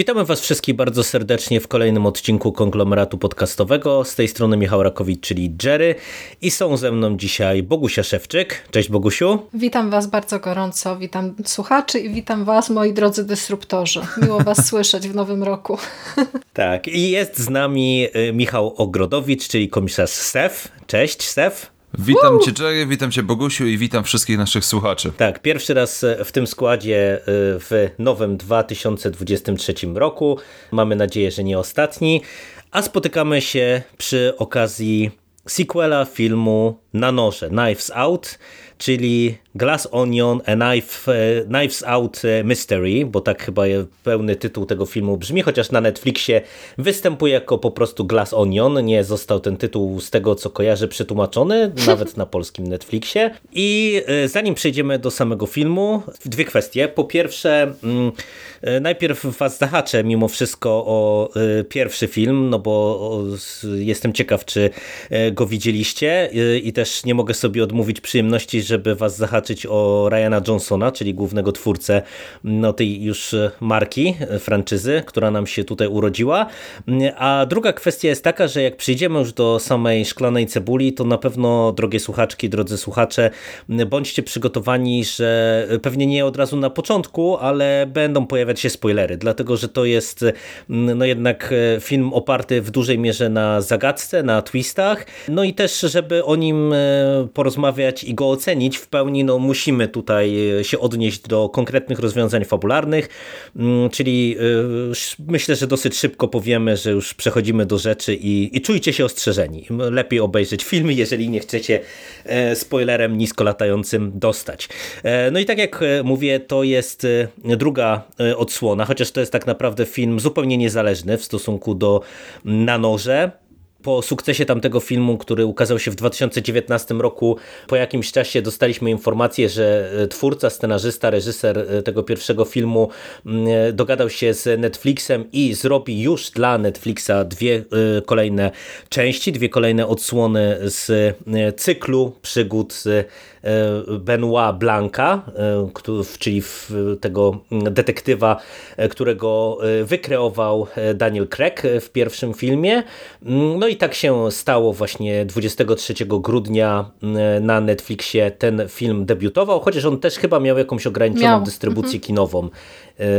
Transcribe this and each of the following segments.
Witamy Was wszystkich bardzo serdecznie w kolejnym odcinku konglomeratu podcastowego. Z tej strony Michał Rakowicz, czyli Jerry i są ze mną dzisiaj Bogusia Szewczyk. Cześć Bogusiu. Witam Was bardzo gorąco, witam słuchaczy i witam Was, moi drodzy dysruptorzy. Miło Was słyszeć w nowym roku. Tak, i jest z nami y, Michał Ogrodowicz, czyli komisarz SEF. Cześć SEF. Witam Cię Jerry, witam Cię Bogusiu i witam wszystkich naszych słuchaczy. Tak, pierwszy raz e, w tym składzie e, w nowym 2023 roku. Mamy nadzieję, że nie ostatni. A spotykamy się przy okazji sequela filmu Na noże, Knives Out, czyli Glass Onion, a Knife, e, Knives Out Mystery, bo tak chyba pełny tytuł tego filmu brzmi, chociaż na Netflixie występuje jako po prostu Glass Onion, nie został ten tytuł z tego co kojarzę przetłumaczony, nawet na polskim Netflixie. I e, zanim przejdziemy do samego filmu, dwie kwestie. Po pierwsze, mm, e, najpierw was zahaczę mimo wszystko o pierwszy film, no bo jestem ciekaw, czy go widzieliście i też nie mogę sobie odmówić przyjemności, żeby was zahaczyć zahaczyć o Ryana Johnsona, czyli głównego twórcę no, tej już marki, franczyzy, która nam się tutaj urodziła. A druga kwestia jest taka, że jak przyjdziemy już do samej szklanej cebuli, to na pewno, drogie słuchaczki, drodzy słuchacze, bądźcie przygotowani, że pewnie nie od razu na początku, ale będą pojawiać się spoilery, dlatego że to jest no jednak film oparty w dużej mierze na zagadce, na twistach, no i też, żeby o nim porozmawiać i go ocenić w pełni, no musimy tutaj e, się odnieść do konkretnych rozwiązań fabularnych, mm, czyli e, myślę, że dosyć szybko powiemy, że już przechodzimy do rzeczy i, i czujcie się ostrzeżeni. Lepiej obejrzeć filmy, jeżeli nie chcecie e, spoilerem nisko latającym dostać. No i tak jak mówię, to jest druga odsłona, chociaż to jest tak naprawdę film zupełnie niezależny w stosunku do Na noże. Po sukcesie tamtego filmu, który ukazał się w 2019 roku, po jakimś czasie dostaliśmy informację, że e, twórca, scenarzysta, reżyser e, tego pierwszego filmu mm, e, dogadał się z Netflixem i zrobi już dla Netflixa dwie kolejne części, dwie kolejne odsłony z cyklu przygód Benoit Blanca, czyli tego detektywa, którego wykreował Daniel Craig w pierwszym filmie. Mm, no i tak się stało właśnie 23 grudnia mm, na Netflixie ten film debiutował, chociaż on też chyba miał jakąś ograniczoną miał. dystrybucję mhm. kinową e,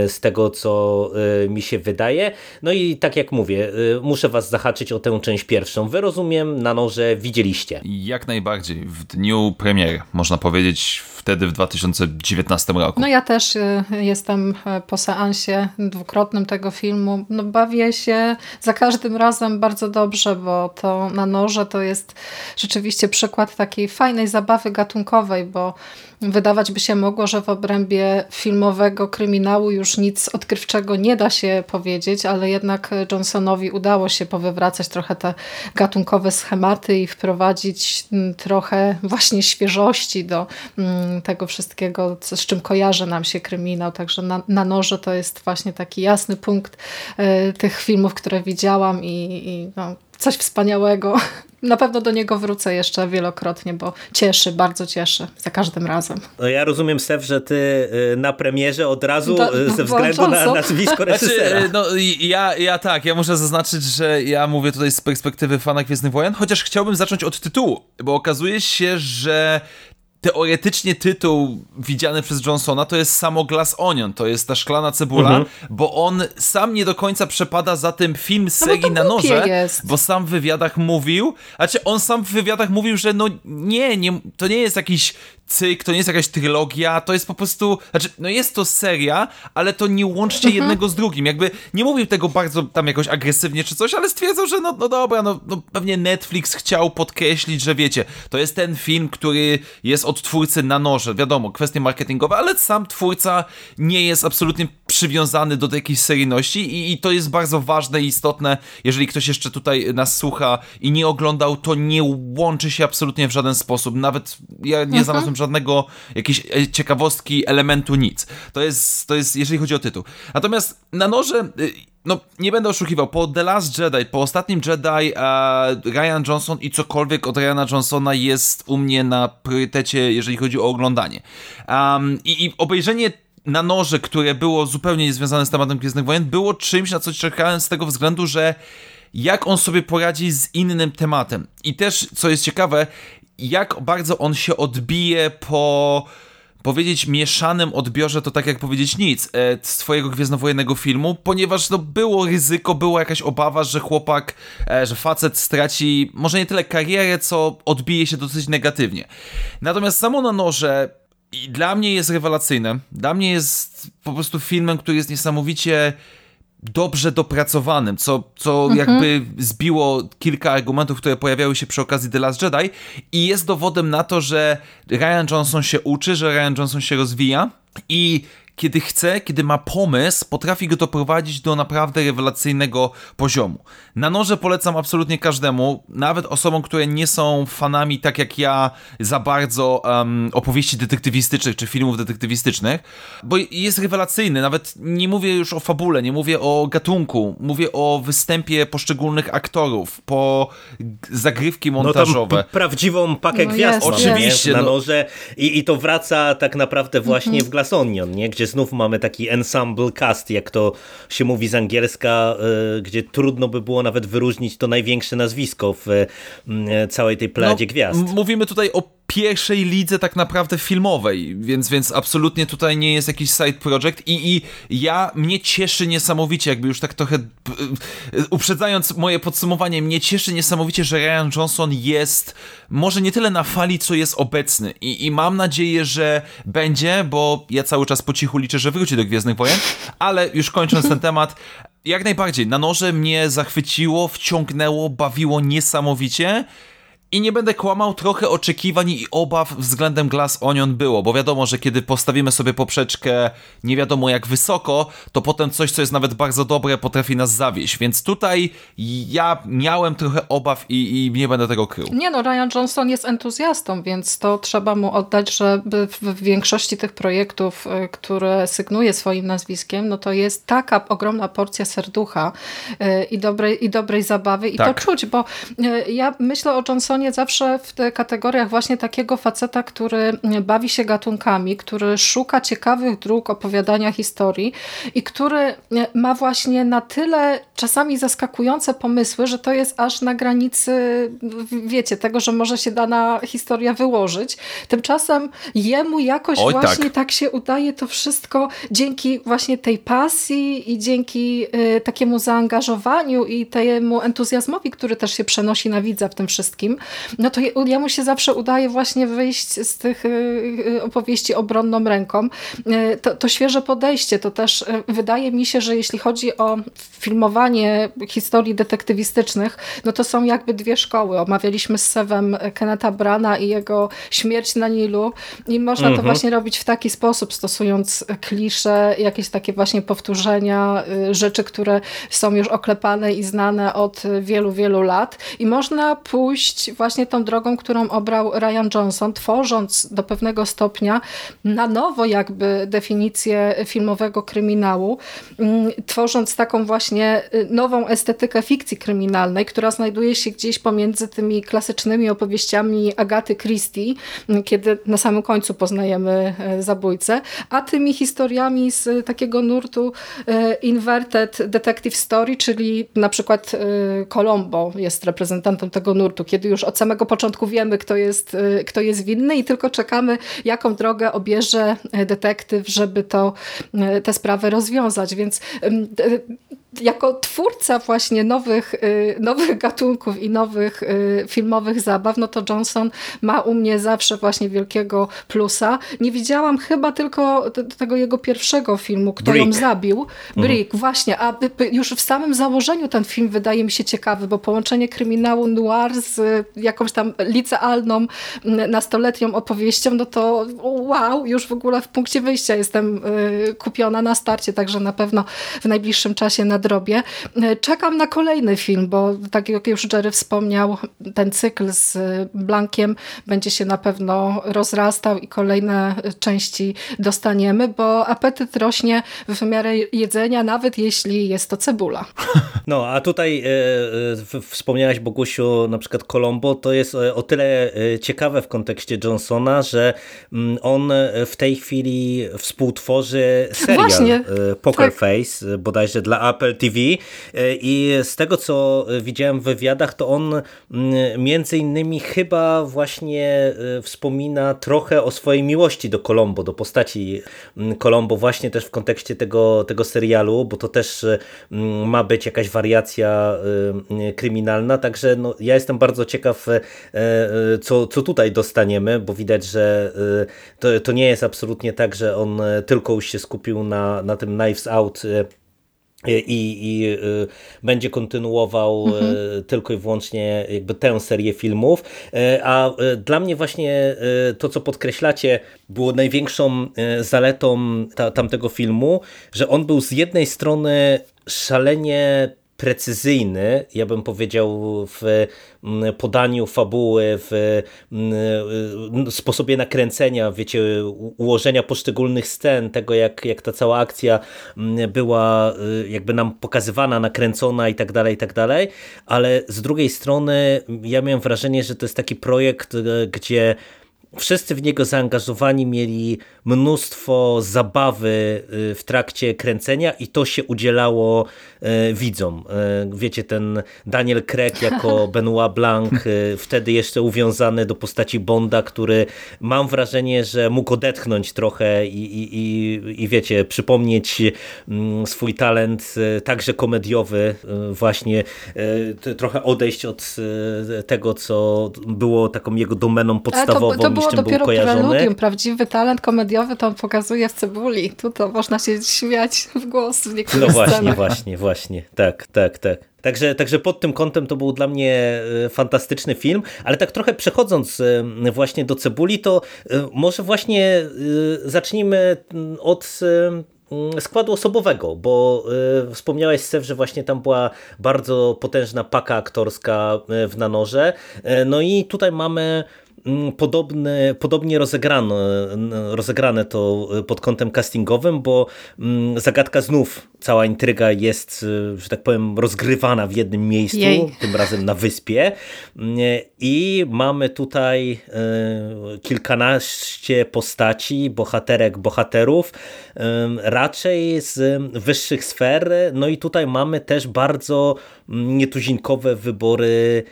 z tego co e, mi się wydaje. No i tak jak mówię, e, muszę was zahaczyć o tę część pierwszą. Wy rozumiem na noże widzieliście. Jak najbardziej. W dniu premiery, można powiedzieć wtedy w 2019 roku. No ja też jestem po seansie dwukrotnym tego filmu. No bawię się za każdym razem bardzo dobrze, bo to na noże to jest rzeczywiście przykład takiej fajnej zabawy gatunkowej, bo wydawać by się mogło, że w obrębie filmowego kryminału już nic odkrywczego nie da się powiedzieć, ale jednak Johnsonowi udało się powywracać trochę te gatunkowe schematy i wprowadzić mm, trochę właśnie świeżości do mm, tego wszystkiego, z czym kojarzy nam się kryminał. Także na, na noże to jest właśnie taki jasny punkt y, tych filmów, które widziałam i, i no, coś wspaniałego. Na pewno do niego wrócę jeszcze wielokrotnie, bo cieszy, bardzo cieszy za każdym razem. No ja rozumiem, Stef, że ty y, na premierze od razu do, y, ze względu na nazwisko reżysera. Znaczy, no, ja, ja tak, ja muszę zaznaczyć, że ja mówię tutaj z perspektywy fana Gwiezdnych Wojen, chociaż chciałbym zacząć od tytułu, bo okazuje się, że teoretycznie tytuł widziany przez Johnsona to jest samo Glass Onion, to jest ta szklana cebula, mhm. bo on sam nie do końca przepada za tym film z serii no na noże, jest. bo sam w wywiadach mówił, znaczy on sam w wywiadach mówił, że no nie, nie to nie jest jakiś cyk, to nie jest jakaś trylogia, to jest po prostu, znaczy, no jest to seria, ale to nie łączcie mhm. jednego z drugim, jakby nie mówił tego bardzo tam jakoś agresywnie czy coś, ale stwierdzał, że no, no dobra, no, no pewnie Netflix chciał podkreślić, że wiecie, to jest ten film, który jest od twórcy na noże, wiadomo, kwestie marketingowe, ale sam twórca nie jest absolutnie przywiązany do jakiejś seryjności i, i to jest bardzo ważne i istotne. Jeżeli ktoś jeszcze tutaj nas słucha i nie oglądał, to nie łączy się absolutnie w żaden sposób. Nawet ja nie mhm. znalazłem żadnego jakiejś e, ciekawostki, elementu, nic. To jest, to jest, jeżeli chodzi o tytuł. Natomiast na noże y, no, nie będę oszukiwał, po The Last Jedi, po ostatnim Jedi e, Ryan Johnson i cokolwiek od Ryana Johnsona jest u mnie na priorytecie, jeżeli chodzi o oglądanie. Um, i, I obejrzenie na noże, które było zupełnie niezwiązane z tematem Gwiezdnych Wojen, było czymś, na co czekałem z tego względu, że jak on sobie poradzi z innym tematem. I też, co jest ciekawe, jak bardzo on się odbije po powiedzieć mieszanym odbiorze to tak jak powiedzieć nic e, z twojego gwiezdnowojennego filmu, ponieważ no, było ryzyko, była jakaś obawa, że chłopak, e, że facet straci może nie tyle karierę, co odbije się dosyć negatywnie. Natomiast samo na noże i dla mnie jest rewelacyjne. Dla mnie jest po prostu filmem, który jest niesamowicie dobrze dopracowanym, co, co mhm. jakby zbiło kilka argumentów, które pojawiały się przy okazji The Last Jedi i jest dowodem na to, że Ryan Johnson się uczy, że Ryan Johnson się rozwija i kiedy chce, kiedy ma pomysł, potrafi go doprowadzić do naprawdę rewelacyjnego poziomu. Na noże polecam absolutnie każdemu, nawet osobom, które nie są fanami, tak jak ja, za bardzo um, opowieści detektywistycznych czy filmów detektywistycznych, bo jest rewelacyjny. Nawet nie mówię już o fabule, nie mówię o gatunku, mówię o występie poszczególnych aktorów, po zagrywki montażowe. No prawdziwą pakę no gwiazd jest, oczywiście, na no. noże i, i to wraca tak naprawdę właśnie -hmm. w Glass Onion, nie? gdzie znów mamy taki ensemble cast, jak to się mówi z angielska, e, gdzie trudno by było nawet wyróżnić to największe nazwisko w całej tej plejadzie no, gwiazd. Mówimy tutaj o pierwszej lidze tak naprawdę filmowej, więc, więc absolutnie tutaj nie jest jakiś side project i, i ja, mnie cieszy niesamowicie, jakby już tak trochę uprzedzając moje podsumowanie, mnie cieszy niesamowicie, że Ryan Johnson jest może nie tyle na fali, co jest obecny. I, i mam nadzieję, że będzie, bo ja cały czas po cichu liczę, że wróci do Gwiezdnych Wojen, ale już kończąc ten temat, jak najbardziej, na noże mnie zachwyciło, wciągnęło, bawiło niesamowicie i nie będę kłamał, trochę oczekiwań i obaw względem Glass Onion było, bo wiadomo, że kiedy postawimy sobie poprzeczkę nie wiadomo jak wysoko, to potem coś, co jest nawet bardzo dobre, potrafi nas zawieść. Więc tutaj ja miałem trochę obaw i, i nie będę tego krył. Nie no, Ryan Johnson jest entuzjastą, więc to trzeba mu oddać, że w większości tych projektów, y, które sygnuje swoim nazwiskiem, no to jest taka ogromna porcja serducha y, i dobrej, i dobrej zabawy i tak. to czuć, bo y, ja myślę o Johnsonie zawsze w tych kategoriach właśnie takiego faceta, który bawi się gatunkami, który szuka ciekawych dróg opowiadania historii i który ma właśnie na tyle czasami zaskakujące pomysły, że to jest aż na granicy, wiecie, tego, że może się dana historia wyłożyć. Tymczasem jemu jakoś Oj, tak. właśnie tak. tak. się udaje to wszystko dzięki właśnie tej pasji i dzięki y, takiemu zaangażowaniu i temu entuzjazmowi, który też się przenosi na widza w tym wszystkim, no to jemu się zawsze udaje właśnie wyjść z tych y, y, opowieści obronną ręką. Y, to, to świeże podejście, to też wydaje mi się, że jeśli chodzi o filmowanie historii detektywistycznych, no to są jakby dwie szkoły. Omawialiśmy z Sewem Keneta Brana i jego śmierć na Nilu i można mhm. to właśnie robić w taki sposób, stosując klisze, jakieś takie właśnie powtórzenia, rzeczy, które są już oklepane i znane od wielu, wielu lat i można pójść właśnie tą drogą, którą obrał Ryan Johnson, tworząc do pewnego stopnia na nowo jakby definicję filmowego kryminału, mm, tworząc taką właśnie y, nową estetykę fikcji kryminalnej, która znajduje się gdzieś pomiędzy tymi klasycznymi opowieściami Agaty Christie, mm, kiedy na samym końcu poznajemy e, zabójcę, a tymi historiami z takiego nurtu e, inverted detective story, czyli na przykład e, Colombo jest reprezentantem tego nurtu, kiedy już od samego początku wiemy, kto jest, y, kto jest winny i tylko czekamy, jaką drogę obierze detektyw, żeby to, y, tę sprawę rozwiązać. Więc jako twórca właśnie nowych, y, nowych gatunków i nowych y, filmowych zabaw, no to Johnson ma u mnie zawsze właśnie wielkiego plusa. Nie widziałam chyba tylko tego jego pierwszego filmu, Kto Brick. ją zabił. Mhm. Brick, mhm. właśnie. A już w samym założeniu ten film wydaje mi się ciekawy, bo połączenie kryminału noir z jakąś tam licealną, nastoletnią opowieścią, no to wow, już w ogóle w punkcie wyjścia jestem y, kupiona na starcie, także na pewno w najbliższym czasie nadrobię. Czekam na kolejny film, bo tak jak już Jerry wspomniał, ten cykl z Blankiem będzie się na pewno rozrastał i kolejne części dostaniemy, bo apetyt rośnie w miarę jedzenia, nawet jeśli jest to cebula. No, a tutaj e, e, wspomniałaś Bogusiu na przykład Colombo, to jest e, o tyle e, ciekawe w kontekście Johnsona, że mm, on w tej chwili współtworzy serial Właśnie, e, Poker tak. Face, bodajże dla Apple TV i z tego co widziałem w wywiadach, to on mm, między innymi chyba właśnie wspomina trochę o swojej miłości do Colombo, do postaci mm, Colombo właśnie też w kontekście tego, tego serialu, bo to też ma być jakaś wariacja kryminalna, także no, ja jestem bardzo ciekaw co, co tutaj dostaniemy, bo widać, że to, to nie jest absolutnie tak, że on tylko już się skupił na, na tym Knives Out i, i y, będzie kontynuował y, mhm. tylko i wyłącznie jakby tę serię filmów. Y, a dla mnie właśnie to, co podkreślacie, było największą zaletą ta, tamtego filmu, że on był z jednej strony szalenie precyzyjny, ja bym powiedział w podaniu fabuły, w sposobie nakręcenia, wiecie, ułożenia poszczególnych scen, tego jak, jak ta cała akcja była y, jakby nam pokazywana, nakręcona i tak dalej, i tak dalej, ale z drugiej strony ja miałem wrażenie, że to jest taki projekt, y, gdzie wszyscy w niego zaangażowani mieli mnóstwo zabawy y, w trakcie kręcenia i to się udzielało y, widzom. Y, wiecie, ten Daniel Craig jako Benoit Blanc, wtedy jeszcze uwiązany do postaci Bonda, który mam wrażenie, że mógł odetchnąć trochę i, i, i, i wiecie, przypomnieć mm, swój talent także komediowy, właśnie trochę odejść od tego, co było taką jego domeną podstawową, niż czym był kojarzony. Preludium. Prawdziwy talent komediowy to pokazuje w cebuli. Tu to można się śmiać w głos w niektórych No właśnie, scenach. właśnie, właśnie. Tak, tak, tak. Także, także pod tym kątem to był dla mnie e, fantastyczny film, ale tak trochę przechodząc e, właśnie do Cebuli, to e, może właśnie zacznijmy od składu osobowego, bo wspomniałeś Sef, że właśnie tam była bardzo potężna paka aktorska w Nanorze. No i tutaj mamy Mm, podobne, podobnie rozegrane, rozegrane to pod kątem castingowym, bo mm, zagadka znów, cała intryga jest, y, że tak powiem, rozgrywana w jednym miejscu, Jej. tym razem na wyspie mm, i mamy tutaj y, kilkanaście postaci, bohaterek, bohaterów, y, raczej z wyższych sfer, no i tutaj mamy też bardzo nietuzinkowe wybory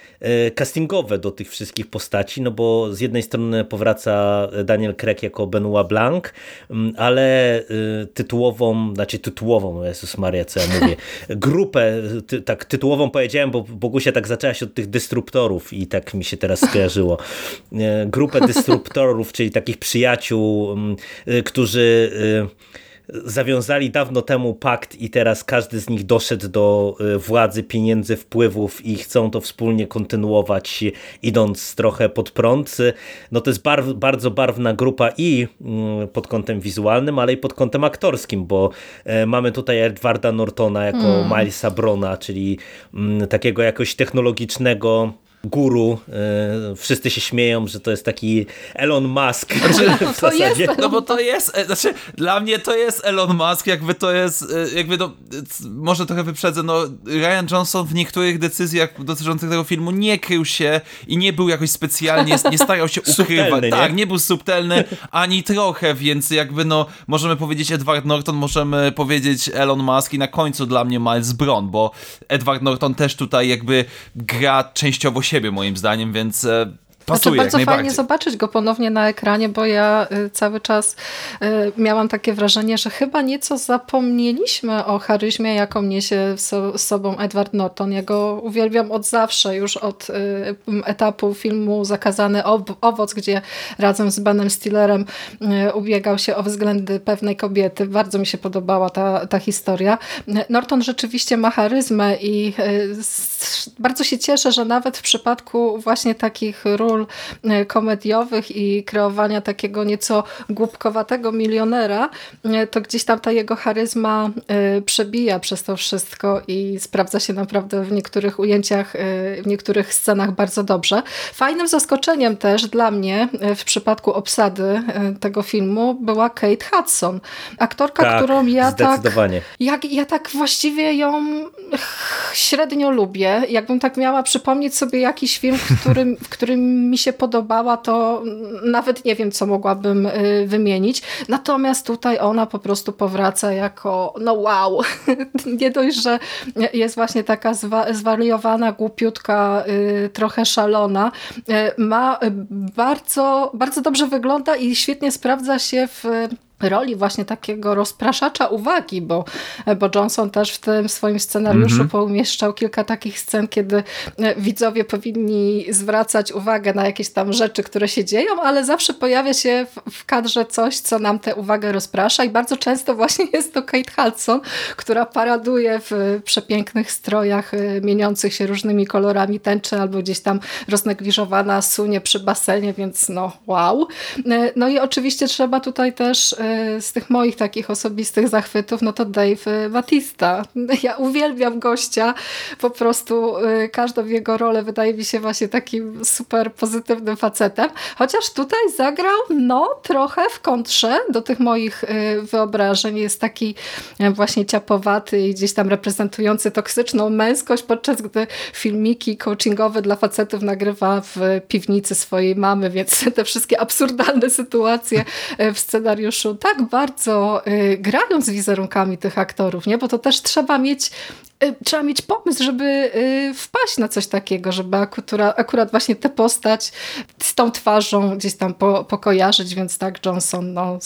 castingowe do tych wszystkich postaci, no bo z jednej strony powraca Daniel Craig jako Benoit Blanc, mm, ale y, tytułową, znaczy tytułową, Jezus Maria, co ja mówię, grupę, ty, tak tytułową powiedziałem, bo Bogusia tak zaczęła się od tych dystryptorów i tak mi się teraz skojarzyło. Y, grupę dystryptorów, czyli takich przyjaciół, mm, y, którzy zawiązali dawno temu pakt i teraz każdy z nich doszedł do e, władzy, pieniędzy, wpływów i chcą to wspólnie kontynuować, idąc trochę pod prąd. No to jest bar bardzo barwna grupa i mm, pod kątem wizualnym, ale i pod kątem aktorskim, bo e, mamy tutaj Edwarda Nortona jako mm. Milesa Brona, czyli mm, takiego jakoś technologicznego guru. E, wszyscy się śmieją, że to jest taki Elon Musk znaczy, w zasadzie. No bo to jest, e, znaczy dla mnie to jest Elon Musk, jakby to jest, e, jakby no, może trochę wyprzedzę, no Ryan Johnson w niektórych decyzjach dotyczących tego filmu nie krył się i nie był jakoś specjalnie, nie starał się ukrywać. Nie? Tak, nie był subtelny ani trochę, więc jakby no, możemy powiedzieć Edward Norton, możemy powiedzieć Elon Musk i na końcu dla mnie Miles Bron, bo Edward Norton też tutaj jakby gra częściowo siebie moim zdaniem, więc e, pasuje znaczy, bardzo fajnie zobaczyć go ponownie na ekranie, bo ja y, cały czas y, miałam takie wrażenie, że chyba nieco zapomnieliśmy o charyzmie, jaką niesie z sobą Edward Norton. Ja go uwielbiam od zawsze, już od y, etapu filmu Zakazany Owoc, gdzie razem z Benem Stillerem ubiegał się o względy pewnej kobiety. Bardzo mi się podobała ta, ta historia. Norton rzeczywiście ma charyzmę i bardzo się cieszę, że nawet w przypadku właśnie takich ról e, komediowych i kreowania takiego nieco głupkowatego milionera, e, to gdzieś tam ta jego charyzma e, przebija przez to wszystko i sprawdza się naprawdę w niektórych ujęciach, w niektórych scenach bardzo dobrze. Fajnym zaskoczeniem też dla mnie w przypadku obsady tego filmu była Kate Hudson. Aktorka, tak, którą ja tak, jak, ja tak właściwie ją średnio lubię. Jakbym tak miała przypomnieć sobie jakiś film, w którym, w którym mi się podobała, to nawet nie wiem, co mogłabym y, wymienić. Natomiast tutaj ona po prostu powraca jako, no wow, nie dość, że jest właśnie taka zwa zwariowana, głupiutka, y, trochę szalona. Y, ma bardzo, bardzo dobrze wygląda i świetnie sprawdza się w roli właśnie takiego rozpraszacza uwagi, bo, bo Johnson też w tym swoim scenariuszu mm -hmm. poumieszczał kilka takich scen, kiedy e, widzowie powinni zwracać uwagę na jakieś tam rzeczy, które się dzieją, ale zawsze pojawia się w, w kadrze coś, co nam tę uwagę rozprasza i bardzo często właśnie jest to Kate Hudson, która paraduje w przepięknych strojach e, mieniących się różnymi kolorami tęczy albo gdzieś tam roznegliżowana sunie przy basenie, więc no wow. E, no i oczywiście trzeba tutaj też z tych moich takich osobistych zachwytów, no to Dave Batista. Ja uwielbiam gościa, po prostu y, każdą jego rolę wydaje mi się właśnie takim super pozytywnym facetem, chociaż tutaj zagrał no trochę w kontrze do tych moich y, wyobrażeń. Jest taki właśnie ciapowaty i gdzieś tam reprezentujący toksyczną męskość, podczas gdy filmiki coachingowe dla facetów nagrywa w piwnicy swojej mamy, więc te wszystkie absurdalne sytuacje w scenariuszu tak bardzo y, grają z wizerunkami tych aktorów, nie? bo to też trzeba mieć y, trzeba mieć pomysł, żeby y, wpaść na coś takiego, żeby akurat, akurat właśnie tę postać z tą twarzą gdzieś tam po, pokojarzyć, więc tak Johnson no,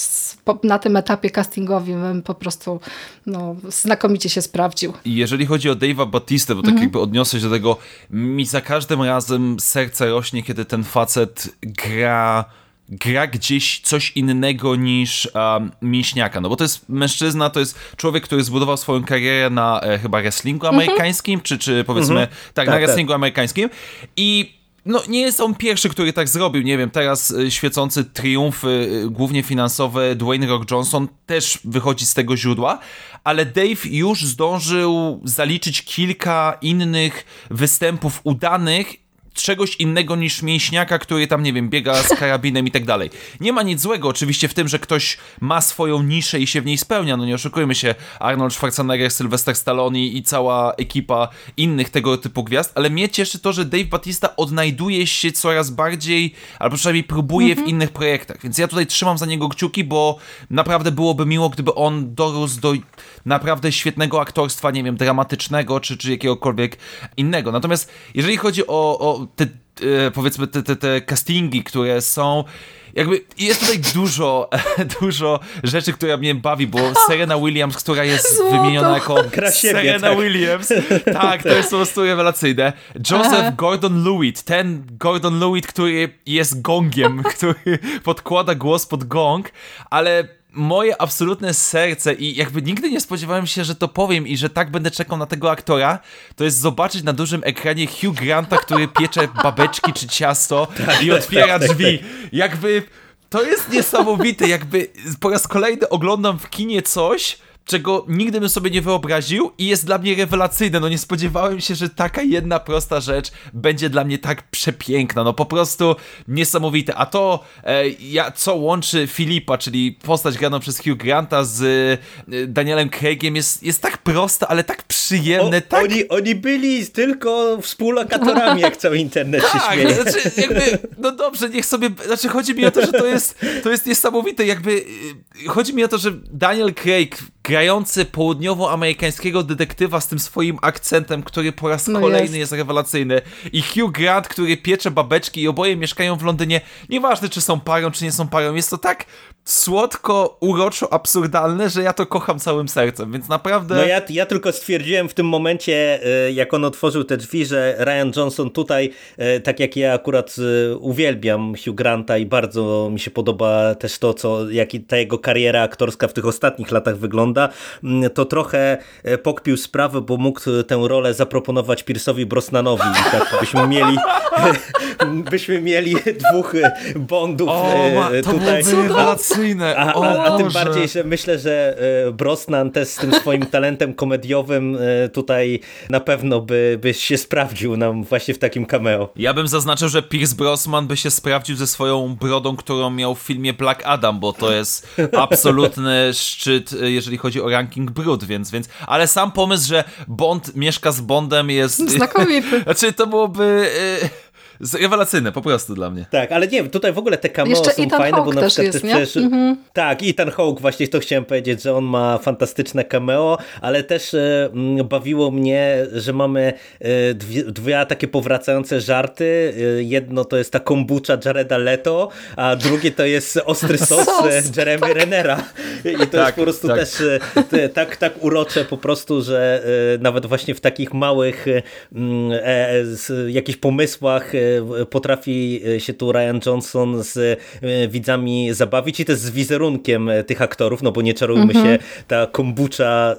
na tym etapie castingowym po prostu no, znakomicie się sprawdził. Jeżeli chodzi o Dave'a Batistę, bo tak mhm. jakby odniosę się do tego, mi za każdym razem serce rośnie, kiedy ten facet gra gra gdzieś coś innego niż um, mięśniaka, no bo to jest mężczyzna, to jest człowiek, który zbudował swoją karierę na e, chyba wrestlingu mhm. amerykańskim, czy, czy powiedzmy, mm -hmm. tak, tak, na tak. wrestlingu tak. amerykańskim i no nie jest on pierwszy, który tak zrobił, nie wiem, teraz e, świecący triumfy, e, głównie finansowe, Dwayne Rock Johnson też wychodzi z tego źródła, ale Dave już zdążył zaliczyć kilka innych występów udanych czegoś innego niż mięśniaka, który tam, nie wiem, biega z karabinem i tak dalej. Nie ma nic złego oczywiście w tym, że ktoś ma swoją niszę i się w niej spełnia, no nie oszukujmy się, Arnold Schwarzenegger, Sylvester Stallone i cała ekipa innych tego typu gwiazd, ale mnie cieszy to, że Dave Batista odnajduje się coraz bardziej, albo przynajmniej próbuje mhm. w innych projektach, więc ja tutaj trzymam za niego kciuki, bo naprawdę byłoby miło, gdyby on dorósł do naprawdę świetnego aktorstwa, nie wiem, dramatycznego, czy, czy jakiegokolwiek innego. Natomiast jeżeli chodzi o, o te, e, powiedzmy, te, te, te castingi, które są jakby jest tutaj dużo, dużo rzeczy, które mnie bawi, bo Serena Williams, która jest Złoto. wymieniona jako siebie, Serena tak. Williams, tak, to jest po prostu rewelacyjne. Joseph Gordon-Lewitt, ten Gordon-Lewitt, który jest gongiem, który podkłada głos pod gong, ale moje absolutne serce i jakby nigdy nie spodziewałem się, że to powiem i że tak będę czekał na tego aktora, to jest zobaczyć na dużym ekranie Hugh Granta, który piecze babeczki czy ciasto tak, i otwiera tak, tak, drzwi. Jakby to jest niesamowite, jakby po raz kolejny oglądam w kinie coś, czego nigdy bym sobie nie wyobraził i jest dla mnie rewelacyjne. No nie spodziewałem się, że taka jedna prosta rzecz będzie dla mnie tak przepiękna. No po prostu niesamowite. A to, e, ja, co łączy Filipa, czyli postać graną przez Hugh Granta z e, Danielem Craigiem jest, jest tak proste, ale tak przyjemne. O, tak... Oni, oni byli tylko współlokatorami, jak cały internet się tak, śmieje. Znaczy, jakby, no dobrze, niech sobie, znaczy chodzi mi o to, że to jest, to jest niesamowite. Jakby, e, chodzi mi o to, że Daniel Craig grający południowoamerykańskiego detektywa z tym swoim akcentem, który po raz No kolejny jest. jest rewelacyjny. I Hugh Grant, który piecze babeczki i oboje mieszkają w Londynie. Nieważne, czy są parą, czy nie są parą. Jest to tak słodko, uroczo, absurdalne, że ja to kocham całym sercem, więc naprawdę... No ja, ja tylko stwierdziłem w tym momencie, e, jak on otworzył te drzwi, że Ryan Johnson tutaj, e, tak jak ja akurat e, uwielbiam Hugh Granta i bardzo mi się podoba też to, co, jak ta jego kariera aktorska w tych ostatnich latach wygląda, mm, to trochę e, pokpił sprawę, bo mógł tę rolę zaproponować Pierce'owi Brosnanowi i tak byśmy mieli byśmy mieli dwóch e, Bondów O, e, ma, to tutaj. rewelacyjne. A, a, a tym bardziej, że myślę, że e, Brosnan też z tym swoim talentem komediowym e, tutaj na pewno by, by się sprawdził nam właśnie w takim cameo. Ja bym zaznaczył, że Pierce Brosnan by się sprawdził ze swoją brodą, którą miał w filmie Black Adam, bo to jest absolutny szczyt, jeżeli chodzi o ranking brud, więc, więc... Ale sam pomysł, że Bond mieszka z Bondem jest... Znakomity. Znaczy, to byłoby... y, Rewelacyjne, po prostu dla mnie. Tak, ale nie, tutaj w ogóle te cameo Jeszcze są Ethan fajne, bo Hawke na też przykład jest, nie? Mhm. Tak, Ethan Hawke, właśnie to chciałem powiedzieć, że on ma fantastyczne cameo, ale też e, bawiło mnie, że mamy e, dwie, dwie takie powracające żarty. E, jedno to jest ta kombucha Jareda Leto, a drugie to jest ostry sos, Sos, Jeremy Renera. I to Tak, jest po prostu tak. też te- tak, tak urocze po prostu, że nawet właśnie w takich małych jakichś pomysłach potrafi się tu Ryan Johnson z e, widzami zabawić i też z wizerunkiem e, tych aktorów, no bo nie czarujmy się, ta kombucha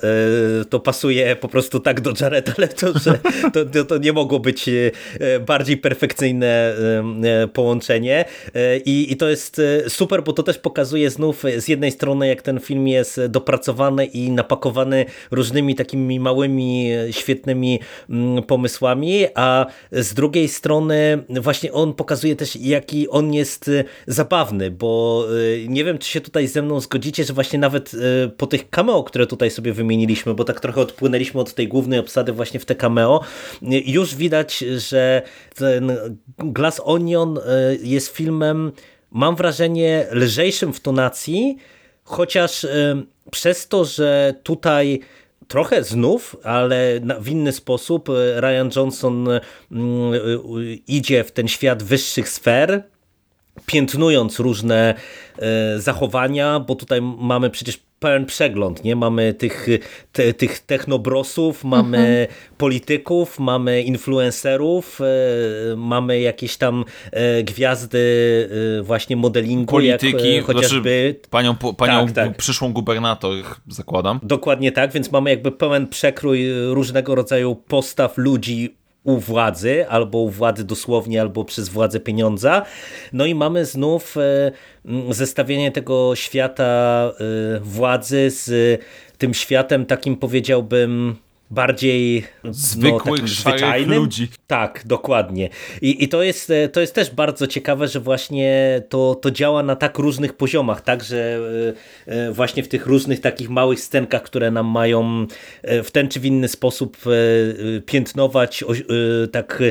e, to pasuje po prostu tak do Jareda Leto, że to, to, to nie mogło być e, e, bardziej perfekcyjne e, e, połączenie. E, I, i to jest e, super, bo to też pokazuje znów e, z jednej strony jak ten film jest dopracowany i napakowany różnymi takimi małymi, e, świetnymi mm, pomysłami, a z drugiej strony właśnie on pokazuje też jaki on jest e, zabawny, bo e, nie wiem czy się tutaj ze mną zgodzicie, że właśnie nawet po tych cameo, które tutaj sobie wymieniliśmy, bo tak trochę odpłynęliśmy od tej głównej obsady właśnie w te cameo, już widać, że ten Glass Onion jest filmem, mam wrażenie, lżejszym w tonacji, chociaż przez to, że tutaj trochę znów, ale w inny sposób e, Ryan Johnson mm, e, idzie w ten świat wyższych sfer, piętnując różne e, zachowania, bo tutaj mamy przecież pełen przegląd, nie? Mamy tych, te, tych technobrosów, mamy polityków, mamy influencerów, e, mamy jakieś tam e, gwiazdy e, właśnie modelingu, Polityki, jak e, chociażby znaczy panią, panią Tak, tak. przyszłą gubernator, zakładam. Dokładnie tak, więc mamy jakby pełen przekrój różnego rodzaju postaw ludzi u władzy, albo u władzy dosłownie, albo przez władzę pieniądza. No i mamy znów e, zestawienie tego świata e, władzy z tym światem takim powiedziałbym bardziej Zwykłych, no, takim szarych zwyczajnym. ludzi. Tak, dokładnie. I, i to, jest, e, to jest też bardzo ciekawe, że właśnie to, to działa na tak różnych poziomach, tak, że e, e, właśnie w tych różnych takich małych scenkach, które nam mają w ten czy w inny sposób piętnować, tak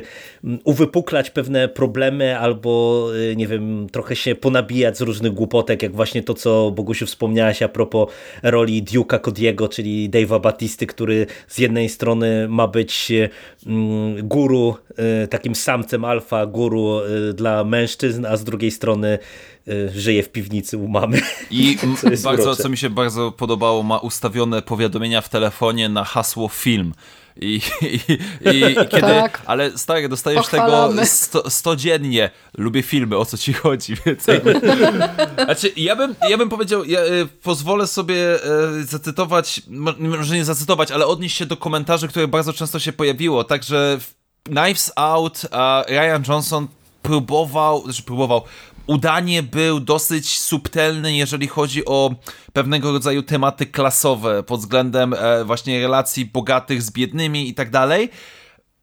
uwypuklać pewne problemy albo, nie wiem, trochę się ponabijać z różnych głupotek, jak właśnie to, co Bogusiu wspomniałaś a propos roli Duke'a Cody'ego, czyli Dave'a Batisty, który z jednej strony ma być e, mm, guru, e, takim samcem alfa, guru e, dla mężczyzn, a z drugiej strony żyje w piwnicy u mamy. I Co bardzo, urocze. co mi się bardzo podobało, ma ustawione powiadomienia w telefonie na hasło film. I, i, i kiedy, Tak. ale stary, dostajesz Pochwalamy. tego 100, 100 dziennie. Lubię filmy, o co ci chodzi, jakby... Znaczy, ja bym, ja bym powiedział, ja y, pozwolę sobie y, zacytować, mo- może nie zacytować, ale odnieść się do komentarzy, które bardzo często się pojawiło, także Knives Out a Ryan Johnson próbował, znaczy próbował, udanie był dosyć subtelny, jeżeli chodzi o pewnego rodzaju tematy klasowe pod względem e, właśnie relacji bogatych z biednymi i tak dalej.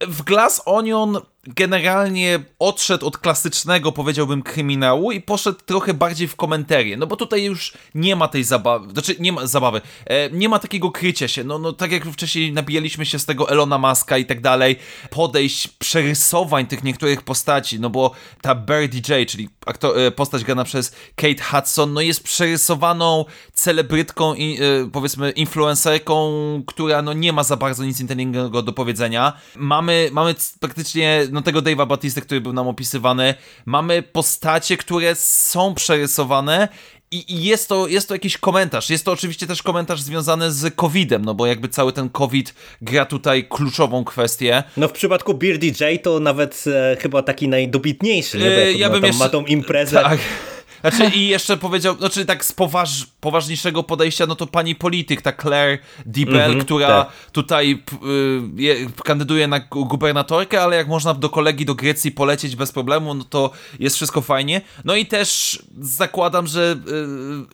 W Glass Onion generalnie odszedł od klasycznego, powiedziałbym, kryminału i poszedł trochę bardziej w komenterię, no bo tutaj już nie ma tej zabawy, znaczy nie ma zabawy, e, nie ma takiego krycia się, no, no tak jak wcześniej nabijaliśmy się z tego Elona Muska i tak dalej, podejść, przerysowań tych niektórych postaci, no bo ta Birdie J, czyli e, postać grana przez Kate Hudson, no jest przerysowaną celebrytką i e, powiedzmy influencerką, która no nie ma za bardzo nic inteligentnego do powiedzenia. Mamy, mamy praktycznie no tego Dave'a Batista, który był nam opisywany, mamy postacie, które są przerysowane i, I, jest, to, jest to jakiś komentarz. Jest to oczywiście też komentarz związany z COVID-em, no bo jakby cały ten COVID gra tutaj kluczową kwestię. No w przypadku Beardy J to nawet e, chyba taki najdobitniejszy, nie? Bo Yy, ja ma, bym jeszcze... ma tą imprezę. Tak. Znaczy i jeszcze powiedział, znaczy tak z poważ, poważniejszego podejścia, no to pani polityk, ta Claire DeBell, mm -hmm, która tak. tutaj y, je, kandyduje na gubernatorkę, ale jak można do kolegi do Grecji polecieć bez problemu, no to jest wszystko fajnie. No i też zakładam, że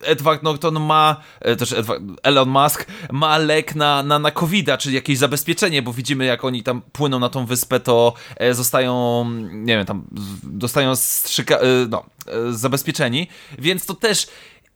y, Edward Norton ma, y, też Edward, Elon Musk ma lek na, na, na covid czyli jakieś zabezpieczenie, bo widzimy jak oni tam płyną na tą wyspę, to e, zostają, nie wiem, tam dostają strzyka, y, no, e, zabezpieczeni więc to też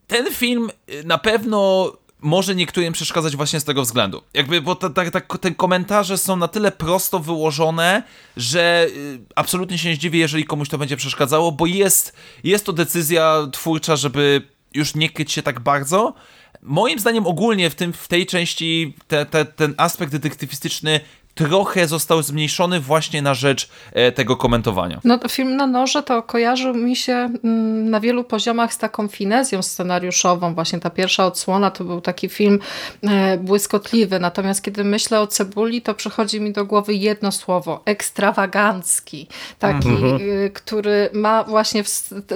ten film y, na pewno może niektórym przeszkadzać właśnie z tego względu. Jakby, bo te, te, te komentarze są na tyle prosto wyłożone, że y, absolutnie się nie zdziwię, jeżeli komuś to będzie przeszkadzało, bo jest, jest to decyzja twórcza, żeby już nie kryć się tak bardzo. Moim zdaniem ogólnie w, tym, w tej części te, te, ten aspekt detektywistyczny trochę został zmniejszony właśnie na rzecz e, tego komentowania. No film na noże to kojarzył mi się mm, na wielu poziomach z taką finezją scenariuszową. Właśnie ta pierwsza odsłona to był taki film e, błyskotliwy. Natomiast kiedy myślę o Cebuli, to przychodzi mi do głowy jedno słowo. Ekstrawagancki. Taki, mhm. Y, który ma właśnie...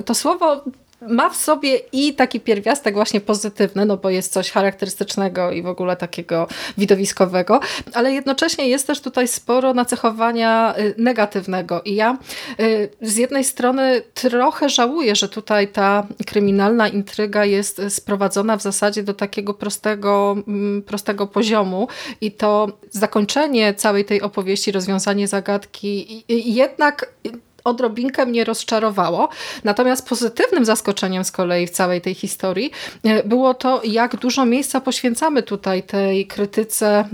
To słowo ma w sobie i taki pierwiastek właśnie pozytywny, no bo jest coś charakterystycznego i w ogóle takiego widowiskowego, ale jednocześnie jest też tutaj sporo nacechowania y, negatywnego. I ja y, z jednej strony trochę żałuję, że tutaj ta kryminalna intryga jest sprowadzona w zasadzie do takiego prostego, mm, prostego poziomu i to zakończenie całej tej opowieści, rozwiązanie zagadki jednak odrobinkę mnie rozczarowało. Natomiast pozytywnym zaskoczeniem z kolei w całej tej historii e, było to, jak dużo miejsca poświęcamy tutaj tej krytyce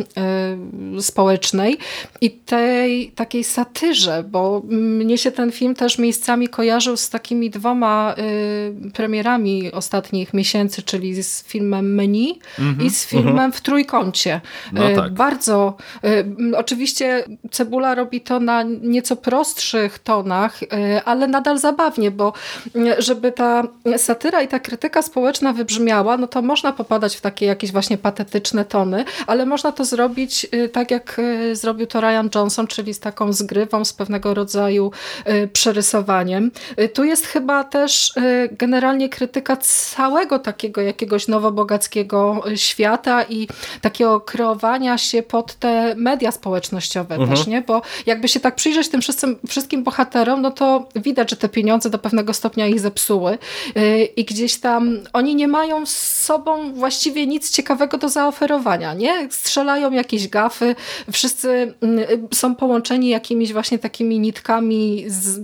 e, społecznej i tej takiej satyrze, bo mnie się ten film też miejscami kojarzył z takimi dwoma e, premierami ostatnich miesięcy, czyli z filmem Menu mm -hmm, i z filmem mm -hmm. w Trójkącie. No tak. Bardzo, oczywiście Cebula robi to na nieco prostszych tonach, E, ale nadal zabawnie, bo e, żeby ta satyra i ta krytyka społeczna wybrzmiała, no to można popadać w takie jakieś właśnie patetyczne tony, ale można to zrobić e, tak, jak zrobił to Ryan Johnson, czyli z taką zgrywą, z pewnego rodzaju przerysowaniem. Tu jest chyba też generalnie krytyka całego takiego jakiegoś nowobogackiego świata i takiego kreowania się pod te media społecznościowe mhm. też, nie? Bo jakby się tak przyjrzeć tym wszystkim, wszystkim bohaterom, no to widać, że te pieniądze do pewnego stopnia ich zepsuły y, i gdzieś tam oni nie mają z sobą właściwie nic ciekawego do zaoferowania, nie? Strzelają jakieś gafy, wszyscy mm, są połączeni jakimiś właśnie takimi nitkami z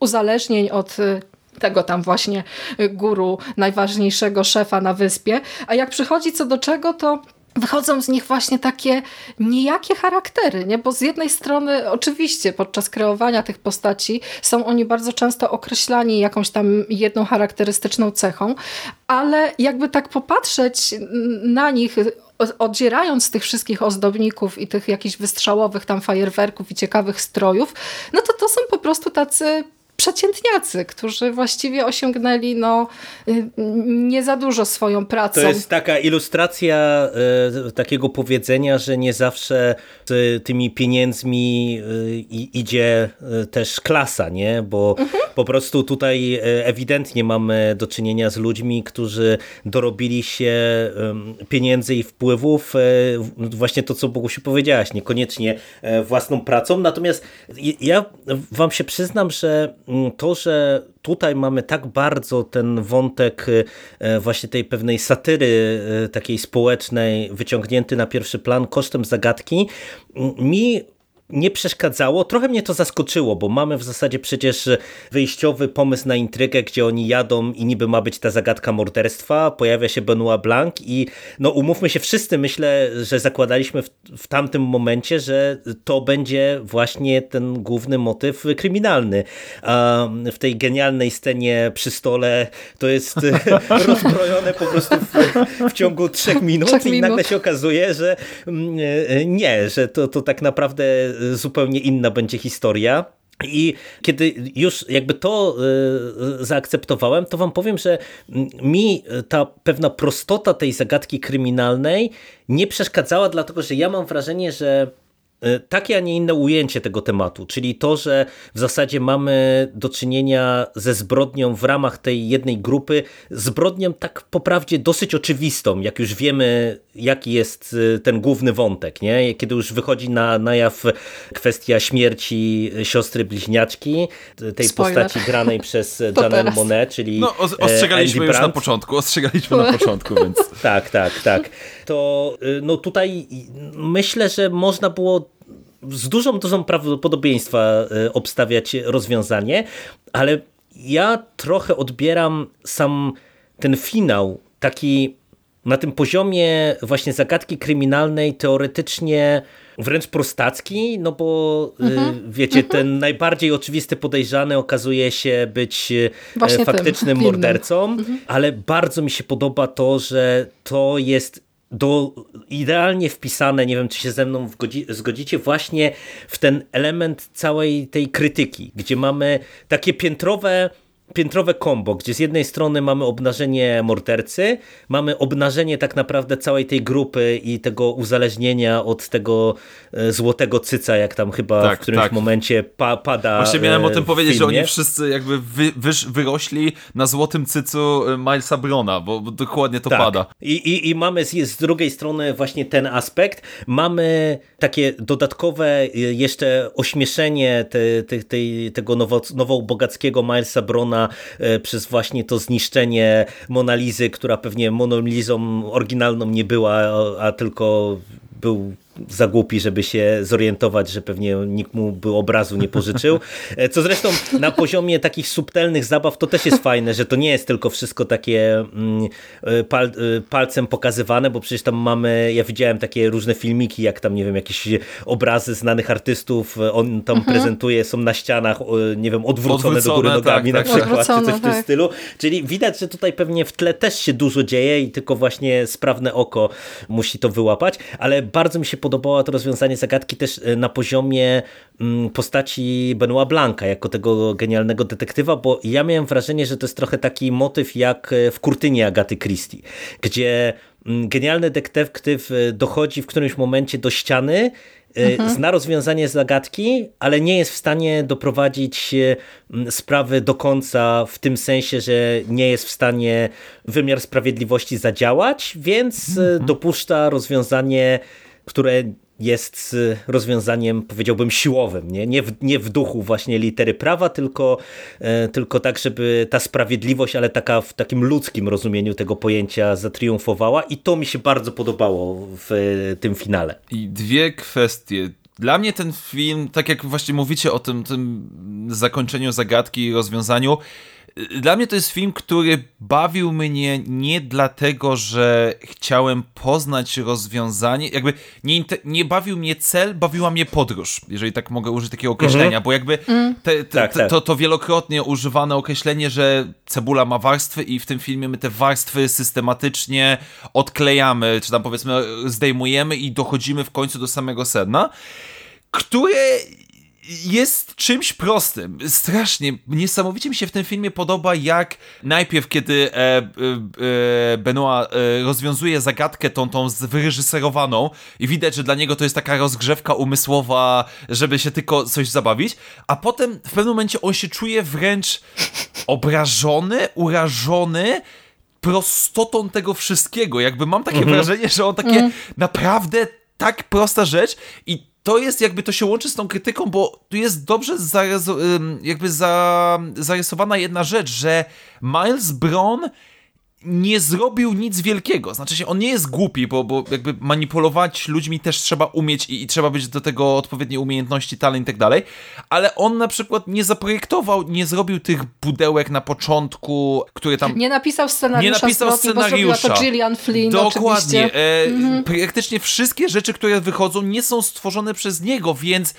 uzależnień od y, tego tam właśnie guru, najważniejszego szefa na wyspie, a jak przychodzi co do czego, to wychodzą z nich właśnie takie nijakie charaktery, nie? bo z jednej strony oczywiście podczas kreowania tych postaci są oni bardzo często określani jakąś tam jedną charakterystyczną cechą, ale jakby tak popatrzeć na nich odzierając tych wszystkich ozdobników i tych jakichś wystrzałowych tam fajerwerków i ciekawych strojów, no to to są po prostu tacy przeciętniacy, którzy właściwie osiągnęli no, y, nie za dużo swoją pracą. To jest taka ilustracja y, takiego powiedzenia, że nie zawsze z tymi pieniędzmi y, idzie też klasa, nie? bo mhm. po prostu tutaj ewidentnie mamy do czynienia z ludźmi, którzy dorobili się pieniędzy i wpływów, właśnie to, co Bogusiu powiedziałaś, niekoniecznie własną pracą. Natomiast ja wam się przyznam, że to, że tutaj mamy tak bardzo ten wątek e, właśnie tej pewnej satyry e, takiej społecznej wyciągnięty na pierwszy plan kosztem zagadki, mi nie przeszkadzało. Trochę mnie to zaskoczyło, bo mamy w zasadzie przecież wyjściowy pomysł na intrygę, gdzie oni jadą i niby ma być ta zagadka morderstwa. Pojawia się Benoit Blanc i no umówmy się, wszyscy myślę, że zakładaliśmy w, w tamtym momencie, że to będzie właśnie ten główny motyw kryminalny. A w tej genialnej scenie przy stole to jest rozbrojone po prostu w, w ciągu trzech minut Trzech i minut. nagle się okazuje, że mm, nie, że to, to tak naprawdę zupełnie inna będzie historia. I kiedy już jakby to y, zaakceptowałem, to wam powiem, że mi ta pewna prostota tej zagadki kryminalnej nie przeszkadzała, dlatego że ja mam wrażenie, że y, takie, a nie inne ujęcie tego tematu, czyli to, że w zasadzie mamy do czynienia ze zbrodnią w ramach tej jednej grupy, zbrodnią tak poprawdzie dosyć oczywistą, jak już wiemy, jaki jest y, ten główny wątek, nie? kiedy już wychodzi na, na jaw kwestia śmierci siostry bliźniaczki, tej Spoiler. postaci granej przez Janelle. Monet, czyli No, os- e, ostrzegaliśmy Andy już na Brandt. początku, ostrzegaliśmy na początku, więc... Tak, tak, tak. To y, no tutaj myślę, że można było z dużą dozą prawdopodobieństwa y, obstawiać rozwiązanie, ale ja trochę odbieram sam ten finał taki na tym poziomie właśnie zagadki kryminalnej teoretycznie wręcz prostacki, no bo y, wiecie, ten najbardziej oczywisty podejrzany okazuje się być Właśnie tym, faktycznym winnym. mordercą, ale bardzo mi się podoba to, że to jest do, idealnie wpisane, nie wiem czy się ze mną zgodzicie, właśnie w ten element całej tej krytyki, gdzie mamy takie piętrowe piętrowe kombo, gdzie z jednej strony mamy obnażenie mordercy, mamy obnażenie tak naprawdę całej tej grupy i tego uzależnienia od tego e, złotego cyca, jak tam chyba Tak, w którymś tak. momencie pa, pada Właśnie miałem e, o tym w powiedzieć, że filmie. oni wszyscy jakby wy, wyrośli na złotym cycu e, Milesa Brona, bo, dokładnie to Tak. pada. I, i, I mamy z, z drugiej strony właśnie ten aspekt. Mamy takie dodatkowe jeszcze ośmieszenie te, te, tej- tego nowo, nowobogackiego Milesa Brona e, przez właśnie to zniszczenie Monalizy, która pewnie Monalizą oryginalną nie była, a tylko był za głupi, żeby się zorientować, że pewnie nikt mu by obrazu nie pożyczył. E, Co zresztą na poziomie takich subtelnych zabaw to też jest fajne, że to nie jest tylko wszystko takie mm, e, pal, e, palcem pokazywane, bo przecież tam mamy, ja widziałem takie różne filmiki, jak tam, nie wiem, jakieś obrazy znanych artystów, on tam prezentuje, są na ścianach, nie wiem, odwrócone, do góry Odwrócone, nogami tak, na tak. przykład, czy coś w Odwrócone, tym tak. stylu. Czyli widać, że tutaj pewnie w tle też się dużo dzieje i tylko właśnie sprawne oko musi to wyłapać, ale bardzo mi się podobało to rozwiązanie zagadki też e, na poziomie mm, postaci Benoit Blanca jako tego genialnego detektywa, bo ja miałem wrażenie, że to jest trochę taki motyw jak e, w Kurtynie Agaty Christie, gdzie mm, genialny detektyw e, dochodzi w którymś momencie do ściany, e, zna rozwiązanie zagadki, ale nie jest w stanie doprowadzić sprawy do końca w tym sensie, że nie jest w stanie wymiar sprawiedliwości zadziałać, więc e, dopuszcza rozwiązanie, które jest rozwiązaniem, powiedziałbym, siłowym, nie, nie, w, nie w duchu właśnie litery prawa, tylko, e, tylko tak, żeby ta sprawiedliwość, ale taka w takim ludzkim rozumieniu tego pojęcia zatriumfowała i to mi się bardzo podobało w e, tym finale. I dwie kwestie. Dla mnie ten film, tak jak właśnie mówicie o tym, tym zakończeniu zagadki i rozwiązaniu, dla mnie to jest film, który bawił mnie nie dlatego, że chciałem poznać rozwiązanie, jakby nie, nie bawił mnie cel, bawiła mnie podróż, jeżeli tak mogę użyć takiego określenia, bo jakby te, te, Tak, te, tak. to, to wielokrotnie używane określenie, że cebula ma warstwy i w tym filmie my te warstwy systematycznie odklejamy, czy tam powiedzmy zdejmujemy i dochodzimy w końcu do samego sedna, które jest czymś prostym. Strasznie, niesamowicie mi się w tym filmie podoba, jak najpierw, kiedy e, e, e, Benoit e, rozwiązuje zagadkę tą, tą wyreżyserowaną i widać, że dla niego to jest taka rozgrzewka umysłowa, żeby się tylko coś zabawić, a potem w pewnym momencie on się czuje wręcz obrażony, urażony, prostotą tego wszystkiego. Jakby mam takie wrażenie, że on takie naprawdę tak prosta rzecz i to jest jakby to się łączy z tą krytyką, bo tu jest dobrze jakby za, zarysowana jedna rzecz, że Miles Brown nie zrobił nic wielkiego. Znaczy się, on nie jest głupi, bo, bo jakby manipulować ludźmi też trzeba umieć i, i trzeba być do tego odpowiednie umiejętności, talent i tak dalej, ale on na przykład nie zaprojektował, nie zrobił tych budełek na początku, które tam... Nie napisał scenariusza Nie napisał zwrotu, scenariusza. Bo to Gillian Flynn Dokładnie. E, Mhm. Praktycznie wszystkie rzeczy, które wychodzą, nie są stworzone przez niego, więc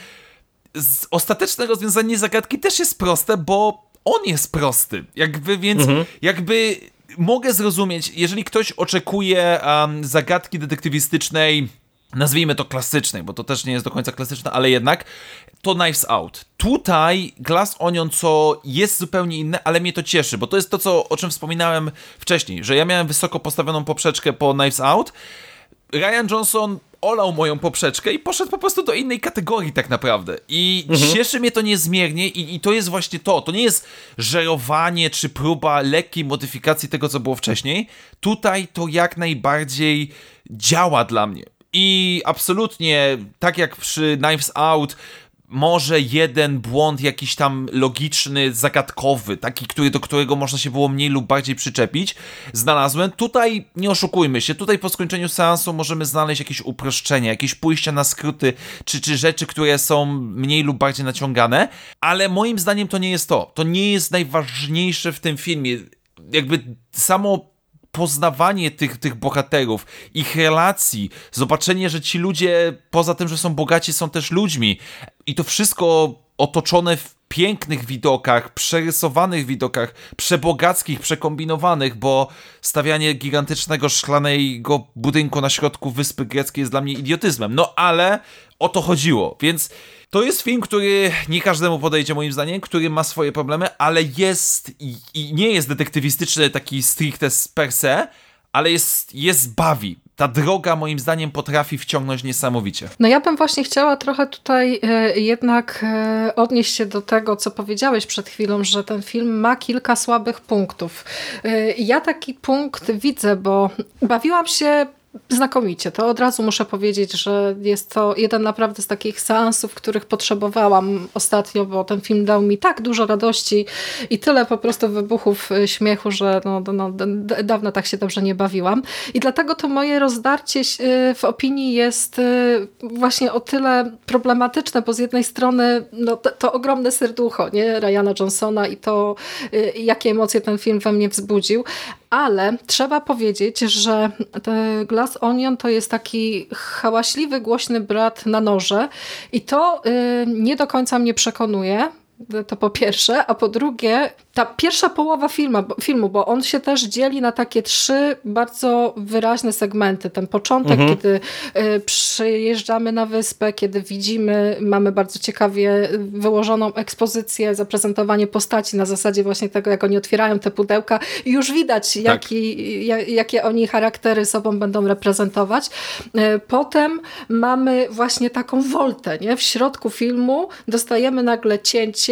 z ostateczne rozwiązanie zagadki też jest proste, bo on jest prosty. Jakby, więc jakby mogę zrozumieć, jeżeli ktoś oczekuje um, zagadki detektywistycznej, nazwijmy to klasycznej, bo to też nie jest do końca klasyczne, ale jednak, to Knives Out. Tutaj Glass Onion, co jest zupełnie inne, ale mnie to cieszy, bo to jest to, co, o czym wspominałem wcześniej, że ja miałem wysoko postawioną poprzeczkę po Knives Out, Ryan Johnson olał moją poprzeczkę i poszedł po prostu do innej kategorii tak naprawdę. I cieszy mnie to niezmiernie i, i to jest właśnie to. To nie jest żerowanie czy próba lekkiej modyfikacji tego, co było wcześniej. Tutaj to jak najbardziej działa dla mnie. I absolutnie, tak jak przy Knives Out, może jeden błąd jakiś tam logiczny, zagadkowy, taki, który, do którego można się było mniej lub bardziej przyczepić, znalazłem. Tutaj nie oszukujmy się, tutaj po skończeniu seansu możemy znaleźć jakieś uproszczenia, jakieś pójścia na skróty, czy, czy rzeczy, które są mniej lub bardziej naciągane, ale moim zdaniem to nie jest to. To nie jest najważniejsze w tym filmie. Jakby samo poznawanie tych, tych bohaterów, ich relacji, zobaczenie, że ci ludzie, poza tym, że są bogaci, są też ludźmi. I to wszystko otoczone w pięknych widokach, przerysowanych widokach, przebogackich, przekombinowanych, bo stawianie gigantycznego szklanego budynku na środku wyspy greckiej jest dla mnie idiotyzmem. No ale o to chodziło, więc to jest film, który nie każdemu podejdzie moim zdaniem, który ma swoje problemy, ale jest i, i nie jest detektywistyczny taki stricte per se, ale jest, jest bawi. Ta droga moim zdaniem potrafi wciągnąć niesamowicie. No ja bym właśnie chciała trochę tutaj e, jednak e, odnieść się do tego, co powiedziałeś przed chwilą, że ten film ma kilka słabych punktów. E, ja taki punkt widzę, bo bawiłam się znakomicie. To od razu muszę powiedzieć, że jest to jeden naprawdę z takich seansów, których potrzebowałam ostatnio, bo ten film dał mi tak dużo radości i tyle po prostu wybuchów y, śmiechu, że no, no, d- dawno tak się dobrze nie bawiłam. I dlatego to moje rozdarcie y, w opinii jest y, właśnie o tyle problematyczne, bo z jednej strony no, to, to ogromne serducho nie? Ryana Johnsona i to, jakie emocje ten film we mnie wzbudził, ale trzeba powiedzieć, że Glass Onion to jest taki hałaśliwy, głośny brat na noże i to y, nie do końca mnie przekonuje, to po pierwsze, a po drugie, ta pierwsza połowa filmu, filmu, bo on się też dzieli na takie trzy bardzo wyraźne segmenty. Ten początek, mhm. kiedy y, przyjeżdżamy na wyspę, kiedy widzimy, mamy bardzo ciekawie wyłożoną ekspozycję, zaprezentowanie postaci na zasadzie właśnie tego, jak oni otwierają te pudełka i już widać, tak. jaki, jakie oni charaktery sobą będą reprezentować. Y, potem mamy właśnie taką woltę, nie? W środku filmu dostajemy nagle cięcie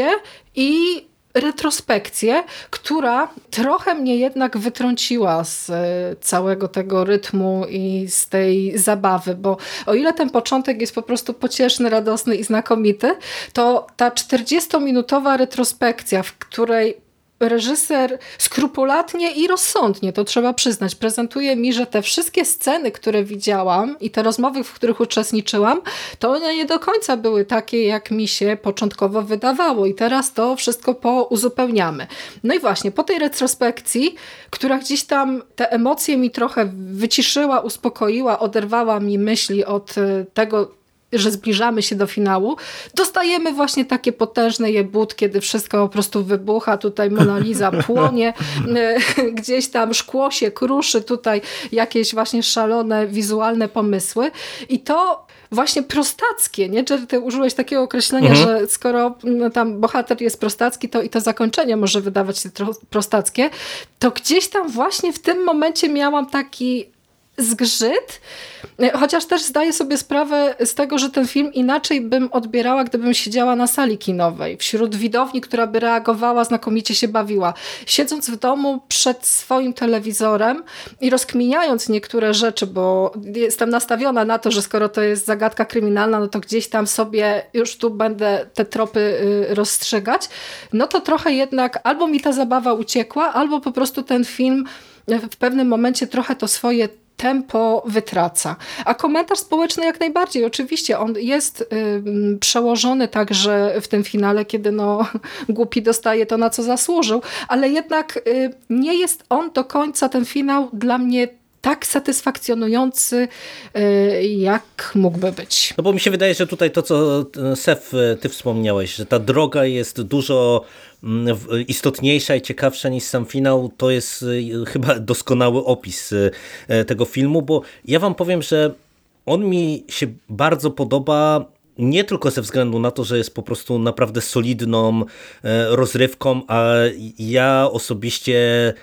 i retrospekcję, która trochę mnie jednak wytrąciła z e, całego tego rytmu i z tej zabawy, bo o ile ten początek jest po prostu pocieszny, radosny i znakomity, to ta 40-minutowa retrospekcja, w której reżyser skrupulatnie i rozsądnie, to trzeba przyznać, prezentuje mi, że te wszystkie sceny, które widziałam i te rozmowy, w których uczestniczyłam, to one nie do końca były takie, jak mi się początkowo wydawało i teraz to wszystko pouzupełniamy. No i właśnie, po tej retrospekcji, która gdzieś tam te emocje mi trochę wyciszyła, uspokoiła, oderwała mi myśli od e, tego, że zbliżamy się do finału, dostajemy właśnie takie potężne jebut, kiedy wszystko po prostu wybucha, tutaj Mona Lisa płonie, gdzieś tam szkło się kruszy, tutaj jakieś właśnie szalone wizualne pomysły i to właśnie prostackie, nie? Jerry, ty użyłeś takiego określenia, mhm. że skoro no, tam bohater jest prostacki, to i to zakończenie może wydawać się prostackie, to gdzieś tam właśnie w tym momencie miałam taki zgrzyt, chociaż też zdaję sobie sprawę z tego, że ten film inaczej bym odbierała, gdybym siedziała na sali kinowej, wśród widowni, która by reagowała, znakomicie się bawiła. Siedząc w domu przed swoim telewizorem i rozkminiając niektóre rzeczy, bo jestem nastawiona na to, że skoro to jest zagadka kryminalna, no to gdzieś tam sobie już tu będę te tropy y, rozstrzygać, no to trochę jednak albo mi ta zabawa uciekła, albo po prostu ten film w pewnym momencie trochę to swoje tempo wytraca. A komentarz społeczny jak najbardziej, oczywiście, on jest y, przełożony także w tym finale, kiedy no, głupi dostaje to, na co zasłużył, ale jednak y, nie jest on do końca, ten finał dla mnie tak satysfakcjonujący, y, jak mógłby być. No bo mi się wydaje, że tutaj to, co e, Sef, e, ty wspomniałeś, że ta droga jest dużo mm, istotniejsza i ciekawsza niż sam finał, to jest e, chyba doskonały opis tego filmu, bo ja wam powiem, że on mi się bardzo podoba nie tylko ze względu na to, że jest po prostu naprawdę solidną rozrywką, a ja osobiście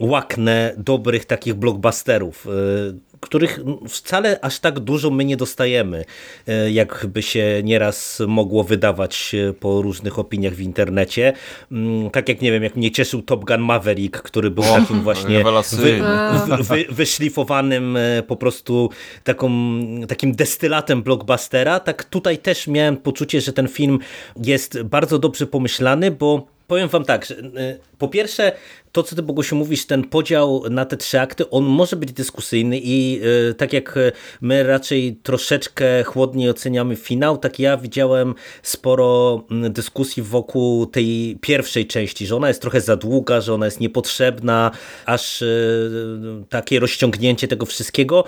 łaknę dobrych takich blockbusterów, y, których wcale aż tak dużo my nie dostajemy, y, jakby się nieraz mogło wydawać y, po różnych opiniach w internecie. Mm, tak jak nie wiem, jak mnie cieszył Top Gun Maverick, który był o, takim właśnie wy, wy, wyszlifowanym po prostu taką, takim destylatem blockbustera, tak tutaj też miałem poczucie, że ten film jest bardzo dobrze pomyślany, bo Powiem wam tak, że po pierwsze to, co ty Bogusiu mówisz, ten podział na te trzy akty, on może być dyskusyjny i y, tak jak my raczej troszeczkę chłodniej oceniamy finał, tak ja widziałem sporo dyskusji wokół tej pierwszej części, że ona jest trochę za długa, że ona jest niepotrzebna, aż y, takie rozciągnięcie tego wszystkiego.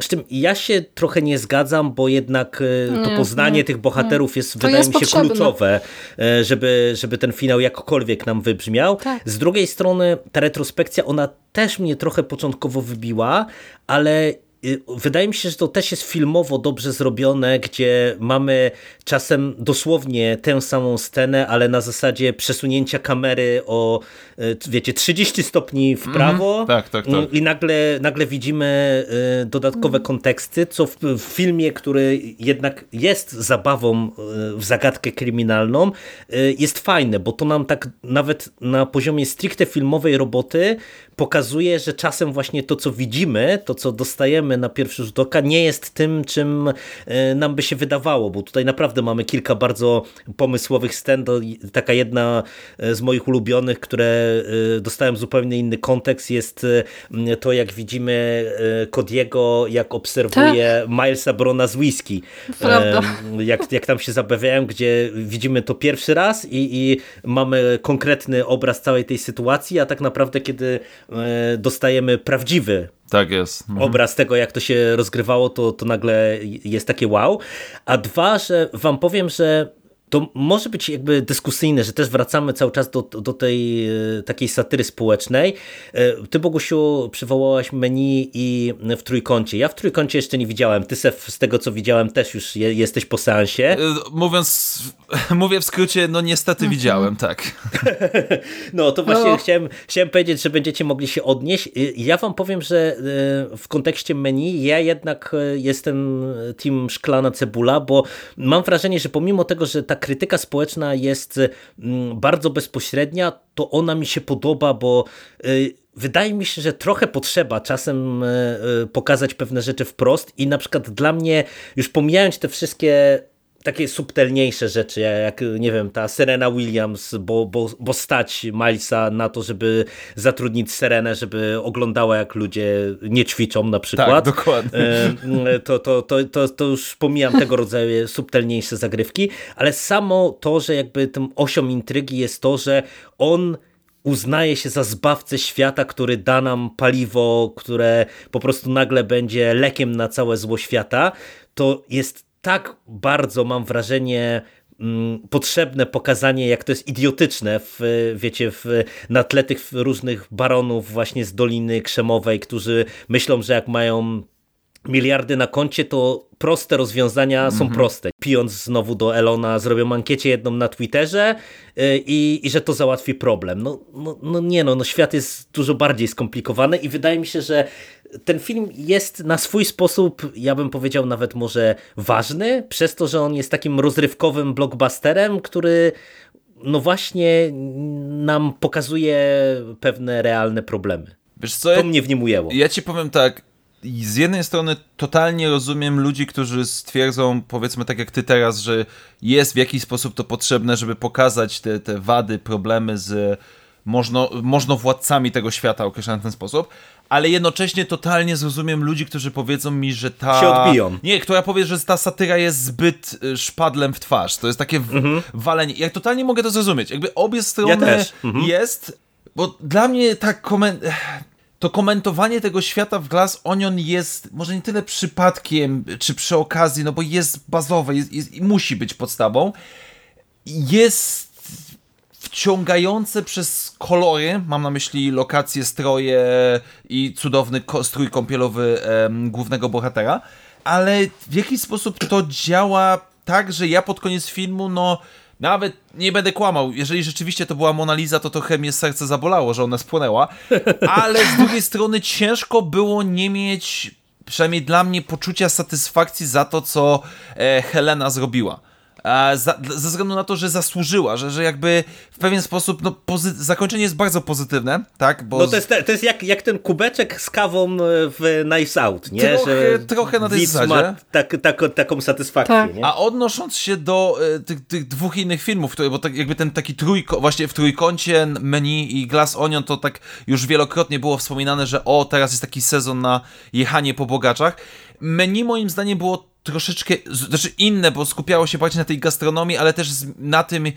Z tym ja się trochę nie zgadzam, bo jednak e, to nie, poznanie nie, tych bohaterów jest, wydaje jest mi się, potrzebne. kluczowe, e, żeby, żeby ten finał jakkolwiek nam wybrzmiał. Tak. Z drugiej strony ta retrospekcja, ona też mnie trochę początkowo wybiła, ale wydaje mi się, że to też jest filmowo dobrze zrobione, gdzie mamy czasem dosłownie tę samą scenę, ale na zasadzie przesunięcia kamery o, y, wiecie, 30 stopni w prawo. Mm, tak, tak, tak. i nagle, nagle widzimy y, dodatkowe konteksty, co w, w filmie, który jednak jest zabawą w zagadkę kryminalną, jest fajne, bo to nam tak nawet na poziomie stricte filmowej roboty pokazuje, że czasem właśnie to, co widzimy, to, co dostajemy na pierwszy rzut oka, nie jest tym, czym e, nam by się wydawało, bo tutaj naprawdę mamy kilka bardzo pomysłowych scen. Taka jedna e, z moich ulubionych, które e, dostałem zupełnie inny kontekst, jest to, jak widzimy Kodiego, jak obserwuje tak. Milesa Brona z Whisky. Prawda. Jak, jak tam się zabawiają, gdzie widzimy to pierwszy raz i, i mamy konkretny obraz całej tej sytuacji, a tak naprawdę, kiedy dostajemy prawdziwy tak jest. Mhm. obraz tego, jak to się rozgrywało, to, to nagle jest takie wow. A dwa, że wam powiem, że to może być jakby dyskusyjne, że też wracamy cały czas do, do tej e, takiej satyry społecznej. E, ty, Bogusiu, przywołałaś menu i w trójkącie. Ja w trójkącie jeszcze nie widziałem. Ty, Sef, z tego co widziałem, też już je, jesteś po seansie. E, mówiąc, mówię w skrócie, no niestety mhm. widziałem, tak. no, to właśnie no. Chciałem, chciałem powiedzieć, że będziecie mogli się odnieść. Ja wam powiem, że w kontekście menu ja jednak jestem team szklana cebula, bo mam wrażenie, że pomimo tego, że tak krytyka społeczna jest mm, bardzo bezpośrednia, to ona mi się podoba, bo y, wydaje mi się, że trochę potrzeba czasem y, y, pokazać pewne rzeczy wprost i na przykład dla mnie, już pomijając te wszystkie takie subtelniejsze rzeczy, jak nie wiem, ta Serena Williams, bo, bo, bo stać Milesa na to, żeby zatrudnić Serenę, żeby oglądała jak ludzie nie ćwiczą na przykład. Tak, dokładnie. To, to, to, to, to już pomijam tego rodzaju subtelniejsze zagrywki, ale samo to, że jakby tym osią intrygi jest to, że on uznaje się za zbawcę świata, który da nam paliwo, które po prostu nagle będzie lekiem na całe zło świata, to jest tak bardzo mam wrażenie mm, potrzebne pokazanie, jak to jest idiotyczne w, wiecie, w, na tle tych różnych baronów właśnie z Doliny Krzemowej, którzy myślą, że jak mają miliardy na koncie, to proste rozwiązania mm -hmm. są mhm. proste. Pijąc znowu do Elona, zrobią ankiecie jedną na Twitterze y, i, i że to załatwi problem. No, no, no nie no, no, świat jest dużo bardziej skomplikowany i wydaje mi się, że ten film jest na swój sposób, ja bym powiedział nawet może ważny, przez to, że on jest takim rozrywkowym blockbusterem, który no właśnie nam pokazuje pewne realne problemy. Wiesz co, to mnie w nim ujęło. Ja ci powiem tak, z jednej strony totalnie rozumiem ludzi, którzy stwierdzą, powiedzmy tak jak ty teraz, że jest w jakiś sposób to potrzebne, żeby pokazać te, te wady, problemy z można, można władcami tego świata określać w ten sposób, ale jednocześnie totalnie zrozumiem ludzi, którzy powiedzą mi, że ta... Się odbiją. Nie, która powie, że ta satyra jest zbyt y, szpadlem w twarz. To jest takie. Mhm. walenie. Ja totalnie mogę to zrozumieć. Jakby obie strony Ja. Mhm. jest, bo dla mnie ta komen... To komentowanie tego świata w Glass Onion jest może nie tyle przypadkiem, czy przy okazji, no bo jest bazowe jest, jest, i musi być podstawą. Jest wciągające przez kolory, mam na myśli lokacje, stroje i cudowny strój kąpielowy em, głównego bohatera, ale w jakiś sposób to działa tak, że ja pod koniec filmu, no nawet nie będę kłamał, jeżeli rzeczywiście to była Mona Lisa, to trochę mnie serce zabolało, że ona spłonęła, ale z drugiej strony ciężko było nie mieć, przynajmniej dla mnie, poczucia satysfakcji za to, co e, Helena zrobiła. Za, ze względu na to, że zasłużyła, że, że jakby w pewien sposób no, pozy- zakończenie jest bardzo pozytywne, tak? Bo No to jest, to jest jak, jak ten kubeczek z kawą e, w Knives Out, nie? Trochę- trochę na tej zasadzie. ma tak, tak, taką satysfakcję, Tak. nie? A odnosząc się do e, tych, tych dwóch innych filmów, które, bo tak jakby ten taki trójko, właśnie w trójkącie menu i Glass Onion, to tak już wielokrotnie było wspominane, że o, teraz jest taki sezon na jechanie po bogaczach. Menu moim zdaniem było troszeczkę, znaczy inne, bo skupiało się bardziej na tej gastronomii, ale też na tym,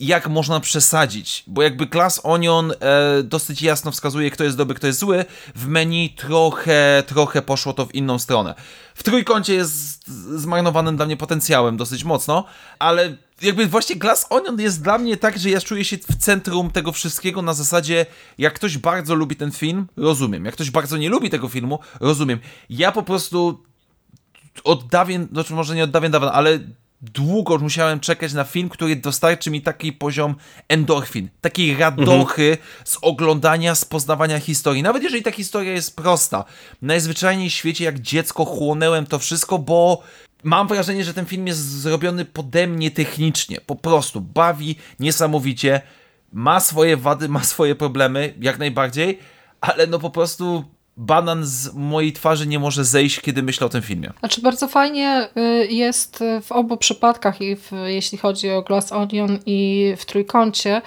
jak można przesadzić, bo jakby Glass Onion e, dosyć jasno wskazuje, kto jest dobry, kto jest zły, w menu trochę, trochę poszło to w inną stronę. W trójkącie jest zmarnowanym dla mnie potencjałem dosyć mocno, ale jakby właśnie Glass Onion jest dla mnie tak, że ja czuję się w centrum tego wszystkiego na zasadzie, jak ktoś bardzo lubi ten film, rozumiem. Jak ktoś bardzo nie lubi tego filmu, rozumiem. Ja po prostu od dawien, znaczy może nie od dawien dawna, ale długo już musiałem czekać na film, który dostarczy mi taki poziom endorfin, takiej radochy z oglądania, z poznawania historii. Nawet jeżeli ta historia jest prosta, najzwyczajniej w świecie jak dziecko chłonęłem to wszystko, bo mam wrażenie, że ten film jest zrobiony pode mnie technicznie. Po prostu bawi niesamowicie, ma swoje wady, ma swoje problemy, jak najbardziej, ale no po prostu banan z mojej twarzy nie może zejść, kiedy myślę o tym filmie. Znaczy bardzo fajnie y, jest w obu przypadkach, i w, jeśli chodzi o Glass Onion i w Trójkącie,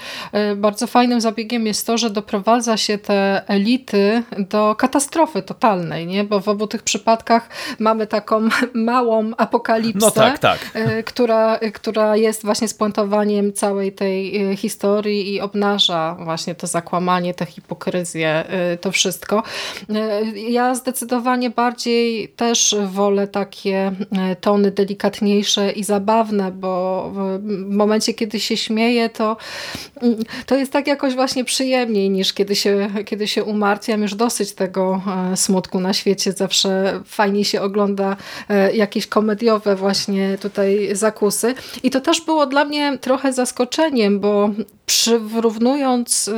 y, bardzo fajnym zabiegiem jest to, że doprowadza się te elity do katastrofy totalnej, nie? bo w obu tych przypadkach mamy taką małą apokalipsę, No tak, tak. y, która, która jest właśnie spuentowaniem całej tej historii i obnaża właśnie to zakłamanie, tę hipokryzję, to wszystko. Y, Ja zdecydowanie bardziej też wolę takie y, tony delikatniejsze i zabawne, bo w momencie, kiedy się śmieję, to, mm, to jest tak jakoś właśnie przyjemniej niż kiedy się, kiedy się umartwiam. Już dosyć tego e, smutku na świecie. Zawsze fajniej się ogląda e, jakieś komediowe właśnie tutaj zakusy. I to też było dla mnie trochę zaskoczeniem, bo y,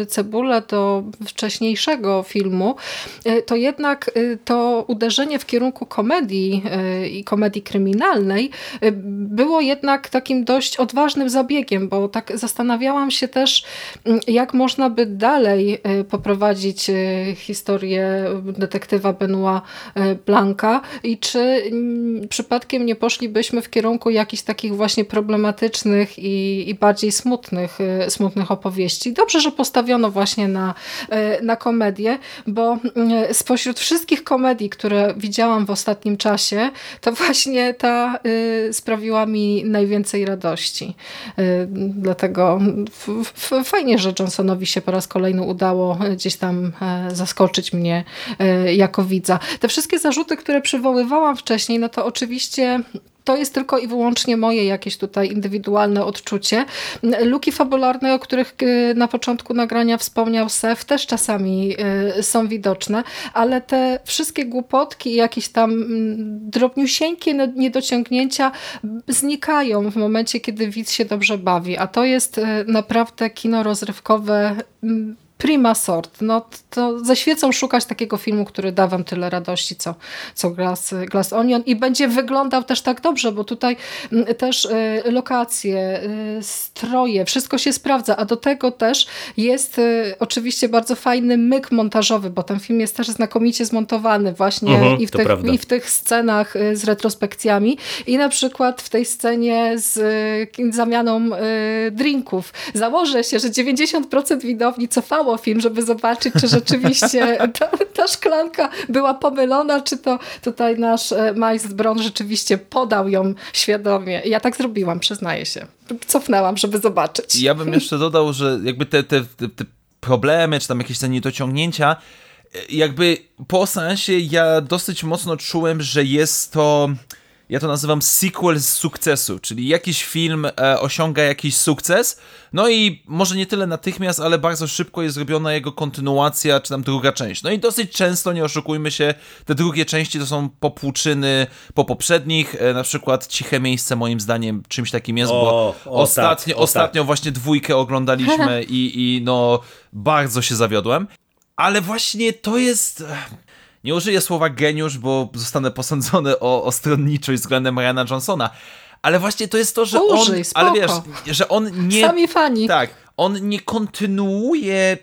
y, cebulę do wcześniejszego filmu, to jednak y, to uderzenie w kierunku komedii y, i komedii kryminalnej było jednak takim dość odważnym zabiegiem, bo tak zastanawiałam się też, jak można by dalej poprowadzić historię detektywa Benoit Blanca i czy przypadkiem nie poszlibyśmy w kierunku jakichś takich właśnie problematycznych i, i bardziej smutnych, smutnych opowieści. Dobrze, że postawiono właśnie na, na komedię, bo y, spośród wszystkich komedii, które widziałam w ostatnim czasie, to właśnie ta y, sprawiła mi najwięcej radości. Y, Dlatego fajnie, że Johnsonowi się po raz kolejny udało gdzieś tam e, zaskoczyć mnie e, jako widza. Te wszystkie zarzuty, które przywoływałam wcześniej, no to oczywiście to jest tylko i wyłącznie moje jakieś tutaj indywidualne odczucie. Luki fabularne, o których e, na początku nagrania wspomniał Sef, też czasami e, są widoczne, ale te wszystkie głupotki i jakieś tam mm, drobniusieńkie no- niedociągnięcia znikają w momencie, kiedy widz się dobrze bawi, a to jest e, naprawdę kino rozrywkowe mm, prima sort. No, to ze świecą szukać takiego filmu, który da wam tyle radości, co, co Glass, Glass Onion i będzie wyglądał też tak dobrze, bo tutaj mm, też y, lokacje, y, stroje, wszystko się sprawdza, a do tego też jest y, oczywiście bardzo fajny myk montażowy, bo ten film jest też znakomicie zmontowany właśnie Mhm, i, w tych, prawda. i w tych scenach z retrospekcjami i na przykład w tej scenie z zamianą drinków. Założę się, że 90% widowni cofało film, żeby zobaczyć, czy rzeczywiście ta, ta szklanka była pomylona, czy to tutaj nasz e, Miles Bron rzeczywiście podał ją świadomie. Ja tak zrobiłam, przyznaję się. Cofnęłam, żeby zobaczyć. Ja bym jeszcze dodał, że jakby te, te, te, te problemy, czy tam jakieś te niedociągnięcia, e, jakby po sensie ja dosyć mocno czułem, że jest to ja to nazywam sequel z sukcesu, czyli jakiś film e, osiąga jakiś sukces, no i może nie tyle natychmiast, ale bardzo szybko jest zrobiona jego kontynuacja, czy tam druga część. No i dosyć często, nie oszukujmy się, te drugie części to są popłuczyny po poprzednich, e, na przykład Ciche Miejsce moim zdaniem czymś takim jest, O, bo o tak, ostatnio, o tak. ostatnio właśnie dwójkę oglądaliśmy i, i no bardzo się zawiodłem. Ale właśnie to jest... Nie użyję słowa geniusz, bo zostanę posądzony o, o stronniczość względem Ryana Johnsona. Ale właśnie to jest to, że Użyj, on. spoko. Ale wiesz, że on nie. Sami fani. Tak, on nie kontynuuje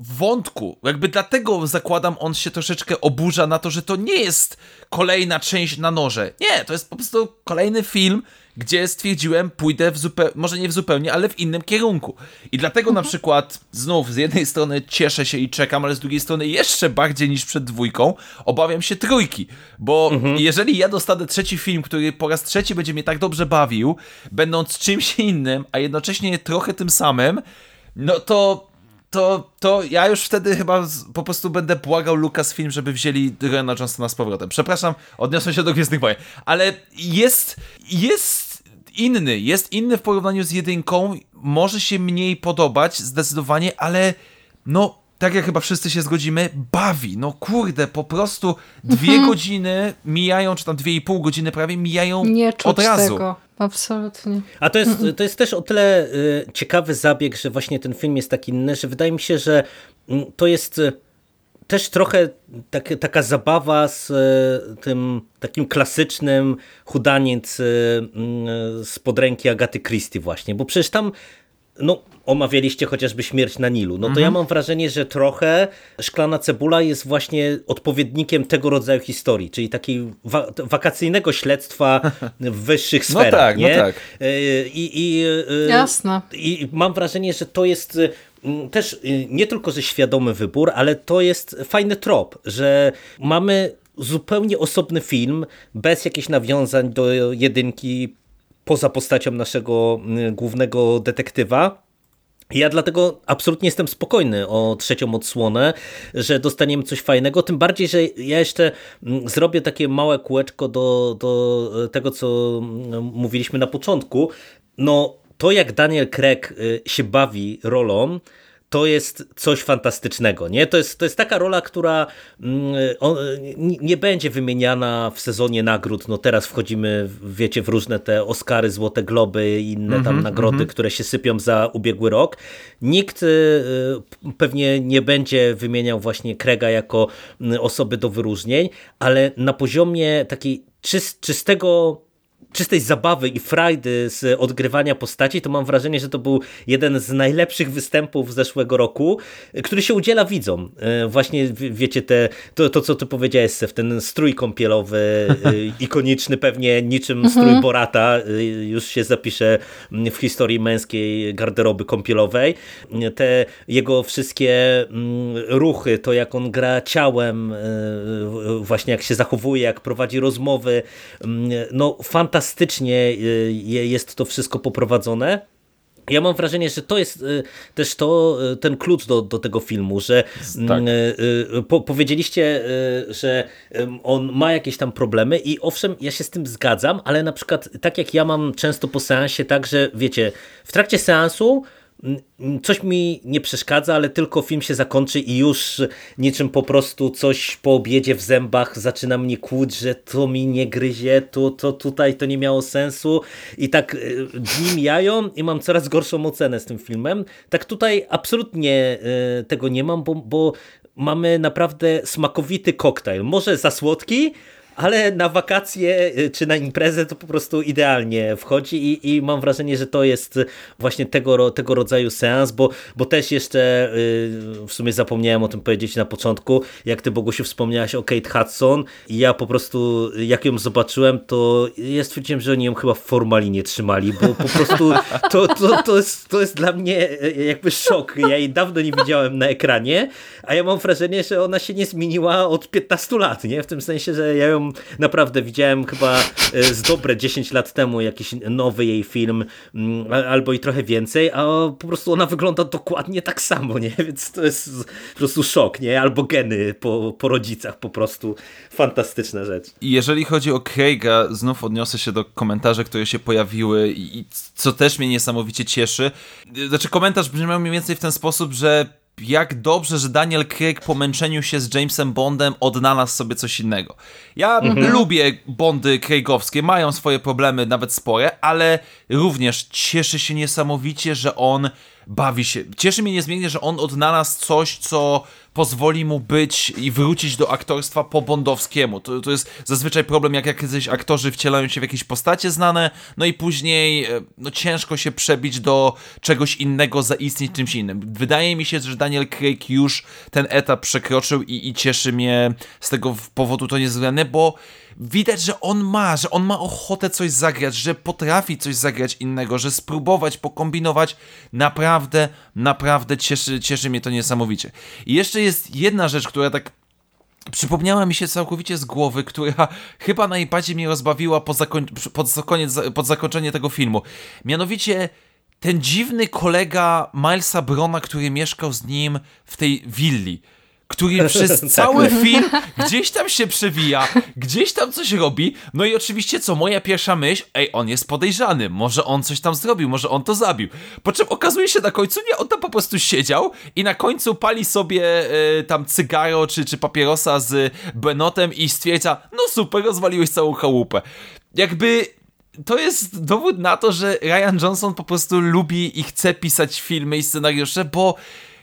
wątku. Jakby dlatego zakładam, on się troszeczkę oburza na to, że to nie jest kolejna część na noże. Nie, to jest po prostu kolejny film, gdzie stwierdziłem, pójdę w zupełnie, może nie w zupełnie, ale w innym kierunku. I dlatego na przykład znów z jednej strony cieszę się i czekam, ale z drugiej strony jeszcze bardziej niż przed dwójką obawiam się trójki. Bo jeżeli ja dostanę trzeci film, który po raz trzeci będzie mnie tak dobrze bawił, będąc czymś innym, a jednocześnie trochę tym samym, no to to, to ja już wtedy chyba po prostu będę błagał Lucasfilm, żeby wzięli Ryana Johnsona z powrotem. Przepraszam, odniosłem się do Gwiezdnych Wojen, ale jest, jest inny, jest inny w porównaniu z jedynką, może się mniej podobać zdecydowanie, ale no, tak jak chyba wszyscy się zgodzimy, bawi, no kurde, po prostu dwie Mhm. godziny mijają, czy tam dwie i pół godziny prawie mijają Nie czuć od razu. tego. Absolutnie. A to jest, to jest też o tyle y, ciekawy zabieg, że właśnie ten film jest taki inny, że wydaje mi się, że mm, to jest y, też trochę tak, taka zabawa z y, tym takim klasycznym chudaniec y, y, z podręki Agaty Christie właśnie, bo przecież tam no, omawialiście chociażby Śmierć na Nilu. No to ja mam wrażenie, że trochę Szklana Cebula jest właśnie odpowiednikiem tego rodzaju historii, czyli takiej wa wakacyjnego śledztwa w wyższych No sferach. tak, no nie? tak. Y, I, i, y, Jasne. I mam wrażenie, że to jest mm, też y, nie tylko że świadomy wybór, ale to jest fajny trop, że mamy zupełnie osobny film, bez jakichś nawiązań do jedynki, poza postacią naszego głównego detektywa. Ja dlatego absolutnie jestem spokojny o trzecią odsłonę, że dostaniemy coś fajnego, tym bardziej, że ja jeszcze zrobię takie małe kółeczko do, do tego, co mówiliśmy na początku. No, to jak Daniel Craig y, się bawi rolą, to jest coś fantastycznego. Nie? To, jest, to jest taka rola, która mm, nie- będzie wymieniana w sezonie nagród. No teraz wchodzimy, wiecie, w różne te Oscary, Złote Globy i inne tam nagrody, które się sypią za ubiegły rok. Nikt y, y, pewnie nie będzie wymieniał właśnie Krega jako y, osoby do wyróżnień, ale na poziomie takiej czys, czystego czystej zabawy i frajdy z odgrywania postaci, to mam wrażenie, że to był jeden z najlepszych występów zeszłego roku, który się udziela widzom. E, Właśnie, w- wiecie, te, to, to co ty powiedziałeś, Sef, ten strój kąpielowy, e, ikoniczny pewnie niczym strój Borata, e, już się zapisze w historii męskiej garderoby kąpielowej. Te jego wszystkie mm, ruchy, to jak on gra ciałem, e, właśnie jak się zachowuje, jak prowadzi rozmowy, mm, no fantastycznie y, je- jest to wszystko poprowadzone. Ja mam wrażenie, że to jest y, też to, y, ten klucz do, do tego filmu, że Tak. mm, y, po, powiedzieliście, że on ma jakieś tam problemy i owszem, ja się z tym zgadzam, ale na przykład tak jak ja mam często po seansie, tak, że wiecie, w trakcie seansu coś mi nie przeszkadza, ale tylko film się zakończy i już niczym po prostu coś po obiedzie w zębach zaczyna mnie kłuć, że to mi nie gryzie, to, to tutaj to nie miało sensu i tak y, dni mijają i mam coraz gorszą ocenę z tym filmem. Tak tutaj absolutnie y, tego nie mam, bo, bo mamy naprawdę smakowity koktajl. Może za słodki, ale na wakacje y, czy na imprezę to po prostu idealnie wchodzi i, i mam wrażenie, że to jest właśnie tego, tego rodzaju seans, bo, bo też jeszcze y, w sumie zapomniałem o tym powiedzieć na początku, jak ty Bogusiu wspomniałaś o Kate Hudson i ja po prostu jak ją zobaczyłem, to ja stwierdziłem, że oni ją chyba w formalinie trzymali, bo po prostu to, to, to, jest, to jest dla mnie y, jakby szok. Ja jej dawno nie widziałem na ekranie, a ja mam wrażenie, że ona się nie zmieniła od 15 lat, nie? W tym sensie, że ja ją naprawdę widziałem chyba e, z dobre 10 lat temu jakiś nowy jej film, mm, albo i trochę więcej, a po prostu ona wygląda dokładnie tak samo, nie? Więc to jest po prostu szok, nie? Albo geny po, po rodzicach, po prostu fantastyczna rzecz. Jeżeli chodzi o Craiga, znów odniosę się do komentarzy, które się pojawiły i co też mnie niesamowicie cieszy. Znaczy komentarz brzmiał mniej więcej w ten sposób, że jak dobrze, że Daniel Craig po męczeniu się z Jamesem Bondem odnalazł sobie coś innego. Ja mhm. lubię Bondy Craigowskie, mają swoje problemy, nawet spore, ale również cieszę się niesamowicie, że on bawi się. Cieszy mnie niezmiennie, że on odnalazł coś, co pozwoli mu być i wrócić do aktorstwa po bondowskiemu. To, to jest zazwyczaj problem, jak jakieś aktorzy wcielają się w jakieś postacie znane, no i później e, no, ciężko się przebić do czegoś innego, zaistnieć czymś innym. Wydaje mi się, że Daniel Craig już ten etap przekroczył i, i cieszy mnie z tego powodu to niezwykle, bo widać, że on ma, że on ma ochotę coś zagrać, że potrafi coś zagrać innego, że spróbować, pokombinować. Naprawdę, naprawdę cieszy, cieszy mnie to niesamowicie. I jeszcze jest jedna rzecz, która tak przypomniała mi się całkowicie z głowy, która chyba najbardziej mnie rozbawiła po, zakoń- pod, koniec, pod zakończenie tego filmu. Mianowicie ten dziwny kolega Milesa Brona, który mieszkał z nim w tej willi który przez tak. cały film gdzieś tam się przewija, gdzieś tam coś robi, no i oczywiście co, moja pierwsza myśl, ej, on jest podejrzany, może on coś tam zrobił, może on to zabił. Po czym okazuje się na końcu, nie, on tam po prostu siedział i na końcu pali sobie y, tam cygaro czy, czy papierosa z Benotem i stwierdza, no super, rozwaliłeś całą chałupę. Jakby to jest dowód na to, że Ryan Johnson po prostu lubi i chce pisać filmy i scenariusze, bo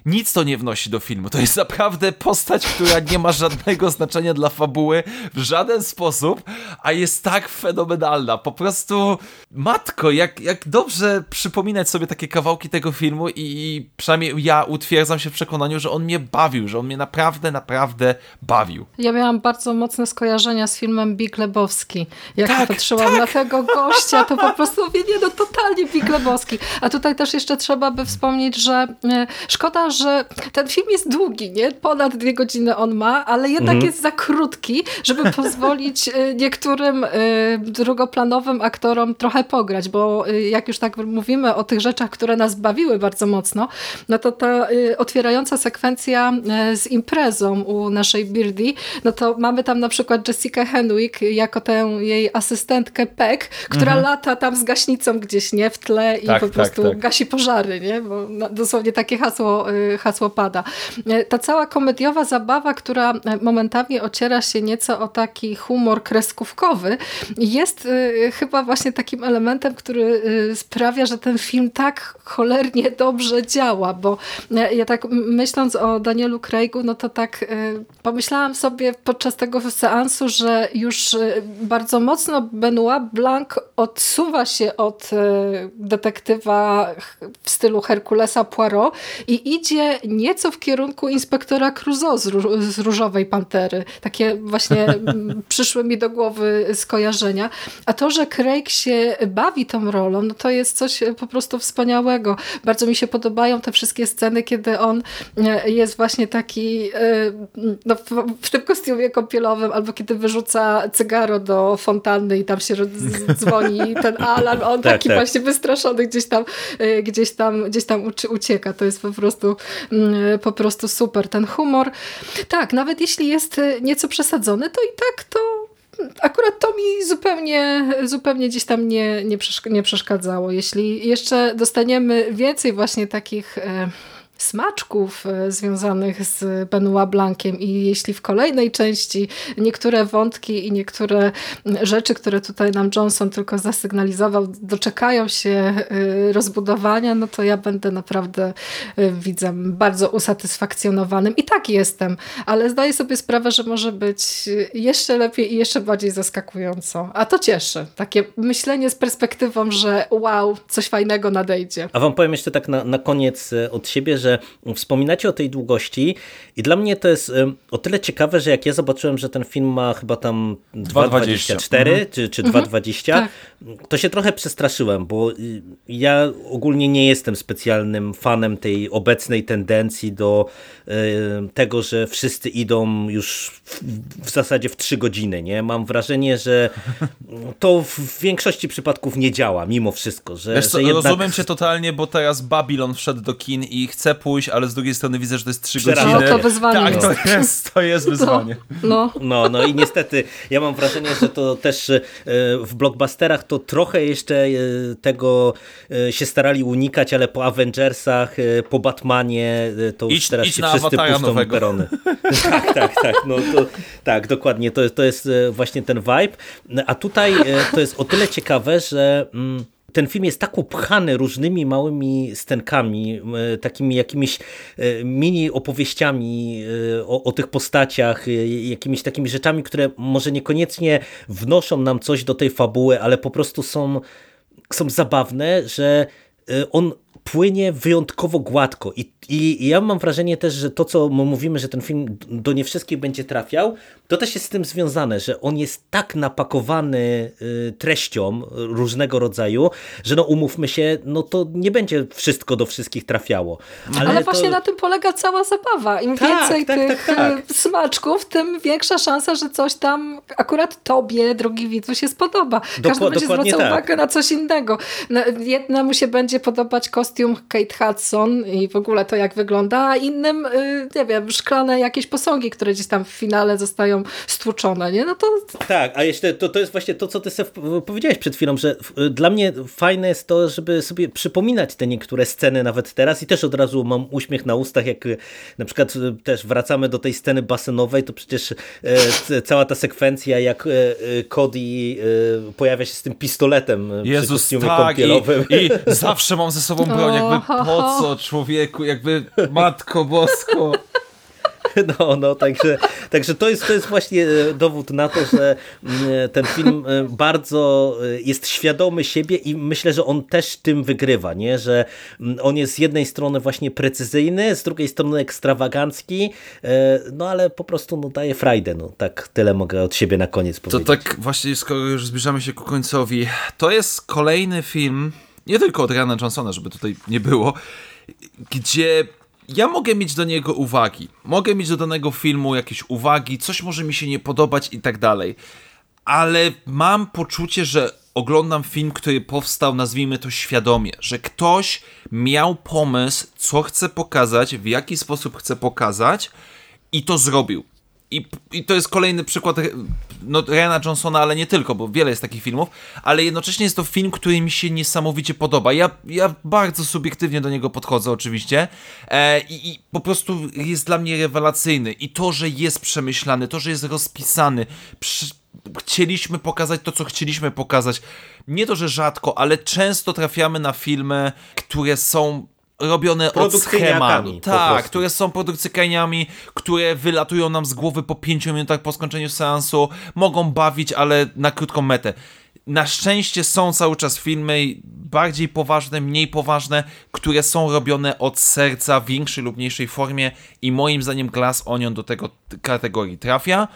nic to nie wnosi do filmu. To jest naprawdę postać, która nie ma żadnego znaczenia dla fabuły w żaden sposób, a jest tak fenomenalna. Po prostu, matko, jak, jak dobrze przypominać sobie takie kawałki tego filmu i, i przynajmniej ja utwierdzam się w przekonaniu, że on mnie bawił, że on mnie naprawdę, naprawdę bawił. Ja miałam bardzo mocne skojarzenia z filmem Big Lebowski. Jak tak, patrzyłam tak. na tego gościa, to po prostu mówię, nie no, totalnie Big Lebowski. A tutaj też jeszcze trzeba by wspomnieć, że e, szkoda, że ten film jest długi, nie? Ponad dwie godziny on ma, ale jednak mhm. jest za krótki, żeby pozwolić e, niektórym e, drugoplanowym aktorom trochę pograć, bo e, jak już tak mówimy o tych rzeczach, które nas bawiły bardzo mocno, no to ta otwierająca sekwencja z imprezą u naszej Birdie, no to mamy tam na przykład Jessica Henwick jako tę jej asystentkę Peck, która mhm. lata tam z gaśnicą gdzieś, nie? W tle i tak, po tak, prostu tak, gasi pożary, nie? Bo dosłownie takie hasło, hasło pada. E, ta cała komediowa zabawa, która e, momentami ociera się nieco o taki humor kreskówkowy, jest e, chyba właśnie takim elementem, który sprawia, że ten film tak cholernie dobrze działa, bo ja tak myśląc o Danielu Craigu, no to tak pomyślałam sobie podczas tego seansu, że już bardzo mocno Benoit Blanc odsuwa się od detektywa w stylu Herkulesa Poirot i idzie nieco w kierunku inspektora Crusoe z, z Różowej Pantery. Takie właśnie przyszły mi do głowy skojarzenia. A to, że Craig się bawi tą rolą, no to jest coś po prostu wspaniałego. Bardzo mi się podobają te wszystkie sceny, kiedy on e, jest właśnie taki e, no, w, tym kostiumie kąpielowym, albo kiedy wyrzuca cygaro do fontanny i tam się dzwoni ten alarm, on tak, taki tak. właśnie wystraszony gdzieś tam, e, gdzieś tam, gdzieś tam ucieka. To jest po prostu po prostu super. Ten humor, tak, nawet jeśli jest nieco przesadzony, to i tak to akurat to mi zupełnie, zupełnie gdzieś tam nie, nie, nie przeszkadzało. Jeśli jeszcze dostaniemy więcej właśnie takich e, smaczków e, związanych z Benoit Blanciem i jeśli w kolejnej części niektóre wątki i niektóre rzeczy, które tutaj nam Johnson tylko zasygnalizował, doczekają się e, rozbudowania, no to ja będę naprawdę e, widzem bardzo usatysfakcjonowanym. I tak jestem, ale zdaję sobie sprawę, że może być jeszcze lepiej i jeszcze bardziej zaskakująco. A to cieszy. Takie myślenie z perspektywą, że wow, coś fajnego nadejdzie. A wam powiem jeszcze tak na, na koniec od siebie, że że wspominacie o tej długości i dla mnie to jest o tyle ciekawe, że jak ja zobaczyłem, że ten film ma chyba tam 2,24 mhm. czy, czy 2,20, mhm. tak. to się trochę przestraszyłem, bo y, ja ogólnie nie jestem specjalnym fanem tej obecnej tendencji do y, tego, że wszyscy idą już w, w zasadzie w 3 godziny. Nie? Mam wrażenie, że to w większości przypadków nie działa mimo wszystko. Że, Wiesz co, że jednak... Rozumiem cię totalnie, bo teraz Babylon wszedł do kin i chce pójść, ale z drugiej strony widzę, że to jest trzy godziny. No to wyzwanie Tak, to jest, to jest wyzwanie. No. no, no i niestety ja mam wrażenie, że to też e, w blockbusterach to trochę jeszcze e, tego e, się starali unikać, ale po Avengersach, po Batmanie to już idź, teraz idź się wszyscy puszczą nowego. perony. tak, tak, tak. No to, tak, dokładnie. To, to jest właśnie ten vibe. A tutaj to jest o tyle ciekawe, że mm, ten film jest tak upchany różnymi małymi stenkami, e, takimi jakimiś e, mini opowieściami e, o, o, tych postaciach, jakimiś takimi rzeczami, które może niekoniecznie wnoszą nam coś do tej fabuły, ale po prostu są, są zabawne, że on płynie wyjątkowo gładko i, i, i, ja mam wrażenie też, że to co mówimy, że ten film do nie wszystkich będzie trafiał, to też jest z tym związane, że on jest tak napakowany y, treścią różnego rodzaju, że no umówmy się, no to nie będzie wszystko do wszystkich trafiało. Ale, Ale właśnie na tym polega cała zabawa. Im tak, więcej tak, tych tak, tak. Y, smaczków, tym większa szansa, że coś tam akurat tobie, drogi widzu, się spodoba. Każdy Doko będzie zwracał tak. uwagę na coś innego. Jednemu się będzie podobać kostium Kate Hudson i w ogóle to jak wygląda, a innym, y, nie wiem, szklane jakieś posągi, które gdzieś tam w finale zostają stłuczone, nie? No to... Tak, a jeszcze to, to jest właśnie to, co ty sobie powiedziałeś przed chwilą, że dla mnie fajne jest to, żeby sobie przypominać te niektóre sceny nawet teraz i też od razu mam uśmiech na ustach, jak e, na przykład też wracamy do tej sceny basenowej, to przecież e, cała ta sekwencja, jak Cody pojawia się z tym pistoletem Jezus, przy kostiumie tak, kąpielowym. I, I, zawsze mam ze sobą broń, jakby po co człowieku, jakby matko bosko. No, no, także, także to, jest, to jest właśnie e, dowód na to, że mm, e, ten film e, bardzo jest świadomy siebie i myślę, że on też tym wygrywa, nie? że mm, on jest z jednej strony właśnie precyzyjny, z drugiej strony ekstrawagancki, no ale po prostu no, daje frajdę, no, tak tyle mogę od siebie na koniec powiedzieć. To tak właśnie, skoro już zbliżamy się ku końcowi, to jest kolejny film, nie tylko od Rana Johnsona, żeby tutaj nie było, gdzie ja mogę mieć do niego uwagi. Mogę mieć do danego filmu jakieś uwagi, coś może mi się nie podobać i tak dalej. Ale mam poczucie, że oglądam film, który powstał, nazwijmy to świadomie, że ktoś miał pomysł, co chce pokazać, w jaki sposób chce pokazać i to zrobił. I, I to jest kolejny przykład no, Ryana Johnsona, ale nie tylko, bo wiele jest takich filmów, ale jednocześnie jest to film, który mi się niesamowicie podoba. Ja, ja bardzo subiektywnie do niego podchodzę oczywiście e, i, i, po prostu jest dla mnie rewelacyjny. I to, że jest przemyślany, to, że jest rozpisany, przy, chcieliśmy pokazać to, co chcieliśmy pokazać. Nie to, że rzadko, ale często trafiamy na filmy, które są robione od schematu. Tak, które są produkcyjniami, które wylatują nam z głowy po 5 minutach po skończeniu seansu, mogą bawić, ale na krótką metę. Na szczęście są cały czas filmy bardziej poważne, mniej poważne, które są robione od serca w większej lub mniejszej formie i moim zdaniem Glass Onion do tego kategorii trafia.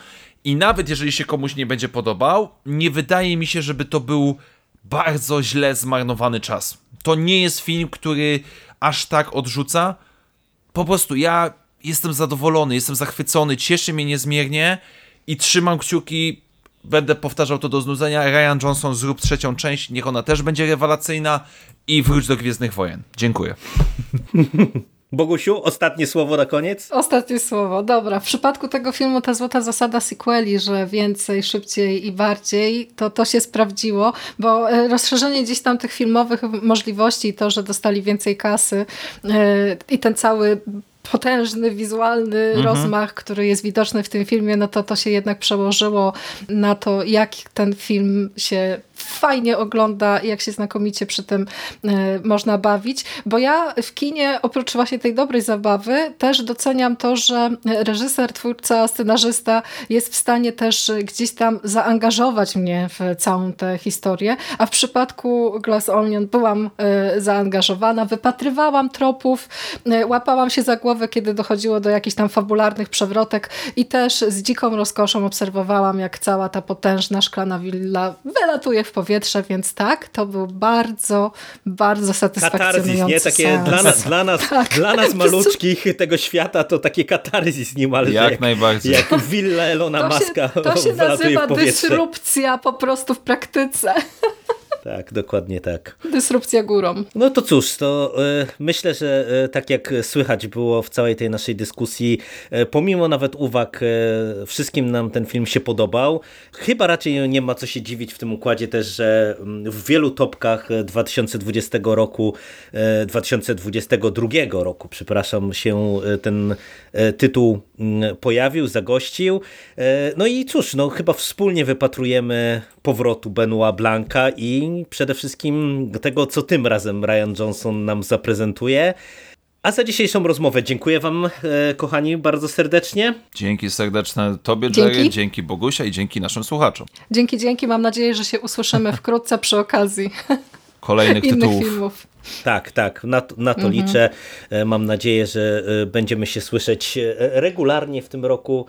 I nawet jeżeli się komuś nie będzie podobał, nie wydaje mi się, żeby to był bardzo źle zmarnowany czas. To nie jest film, który aż tak odrzuca. Po prostu ja jestem zadowolony, jestem zachwycony, cieszy mnie niezmiernie i trzymam kciuki, będę powtarzał to do znudzenia. Ryan Johnson zrób trzecią część, niech ona też będzie rewelacyjna i wróć do Gwiezdnych Wojen. Dziękuję. Bogusiu, ostatnie słowo na koniec? Ostatnie słowo. Dobra, w przypadku tego filmu ta złota zasada sequeli, że więcej, szybciej i bardziej, to to się sprawdziło, bo e, rozszerzenie gdzieś tam tych filmowych możliwości i to, że dostali więcej kasy e, i ten cały potężny, wizualny rozmach, który jest widoczny w tym filmie, no to to się jednak przełożyło na to, jak ten film się fajnie ogląda i jak się znakomicie przy tym e, można bawić, bo ja w kinie oprócz właśnie tej dobrej zabawy też doceniam to, że reżyser, twórca, scenarzysta jest w stanie też gdzieś tam zaangażować mnie w całą tę historię, a w przypadku Glass Onion byłam e, zaangażowana, wypatrywałam tropów, e, łapałam się za głowę, kiedy dochodziło do jakichś tam fabularnych przewrotek i też z dziką rozkoszą obserwowałam, jak cała ta potężna szklana willa wylatuje w powietrze, więc tak, to był bardzo, bardzo satysfakcjonujący Katarzis, nie? Takie dla nas, dla nas, Tak. dla nas maluczkich tego świata to takie katarzis niemalże. Jak najbardziej. Jak willa Elona To się, Muska to się nazywa dysrupcja po prostu w praktyce. Tak, dokładnie tak. Dysrupcja górą. No to cóż, to e, myślę, że e, tak jak słychać było w całej tej naszej dyskusji, e, pomimo nawet uwag, wszystkim nam ten film się podobał. Chyba raczej nie ma co się dziwić w tym układzie też, że mm, w wielu topkach e, 2020 roku, e, 2022 roku, przepraszam, się ten tytuł mm, pojawił, zagościł. No i cóż, no chyba wspólnie wypatrujemy powrotu Benoit Blanca i przede wszystkim tego, co tym razem Ryan Johnson nam zaprezentuje. A za dzisiejszą rozmowę dziękuję Wam, e, kochani, bardzo serdecznie. Dzięki serdeczne Tobie, Dzięki. Jerry, dzięki Bogusia i dzięki naszym słuchaczom. Dzięki, dzięki. Mam nadzieję, że się usłyszymy wkrótce przy okazji Kolejnych tytułów. filmów. Tak, tak, na, to- na to liczę. E, Mam nadzieję, że e, będziemy się słyszeć regularnie w tym roku.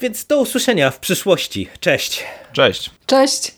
Więc do usłyszenia w przyszłości. Cześć! Cześć. Cześć!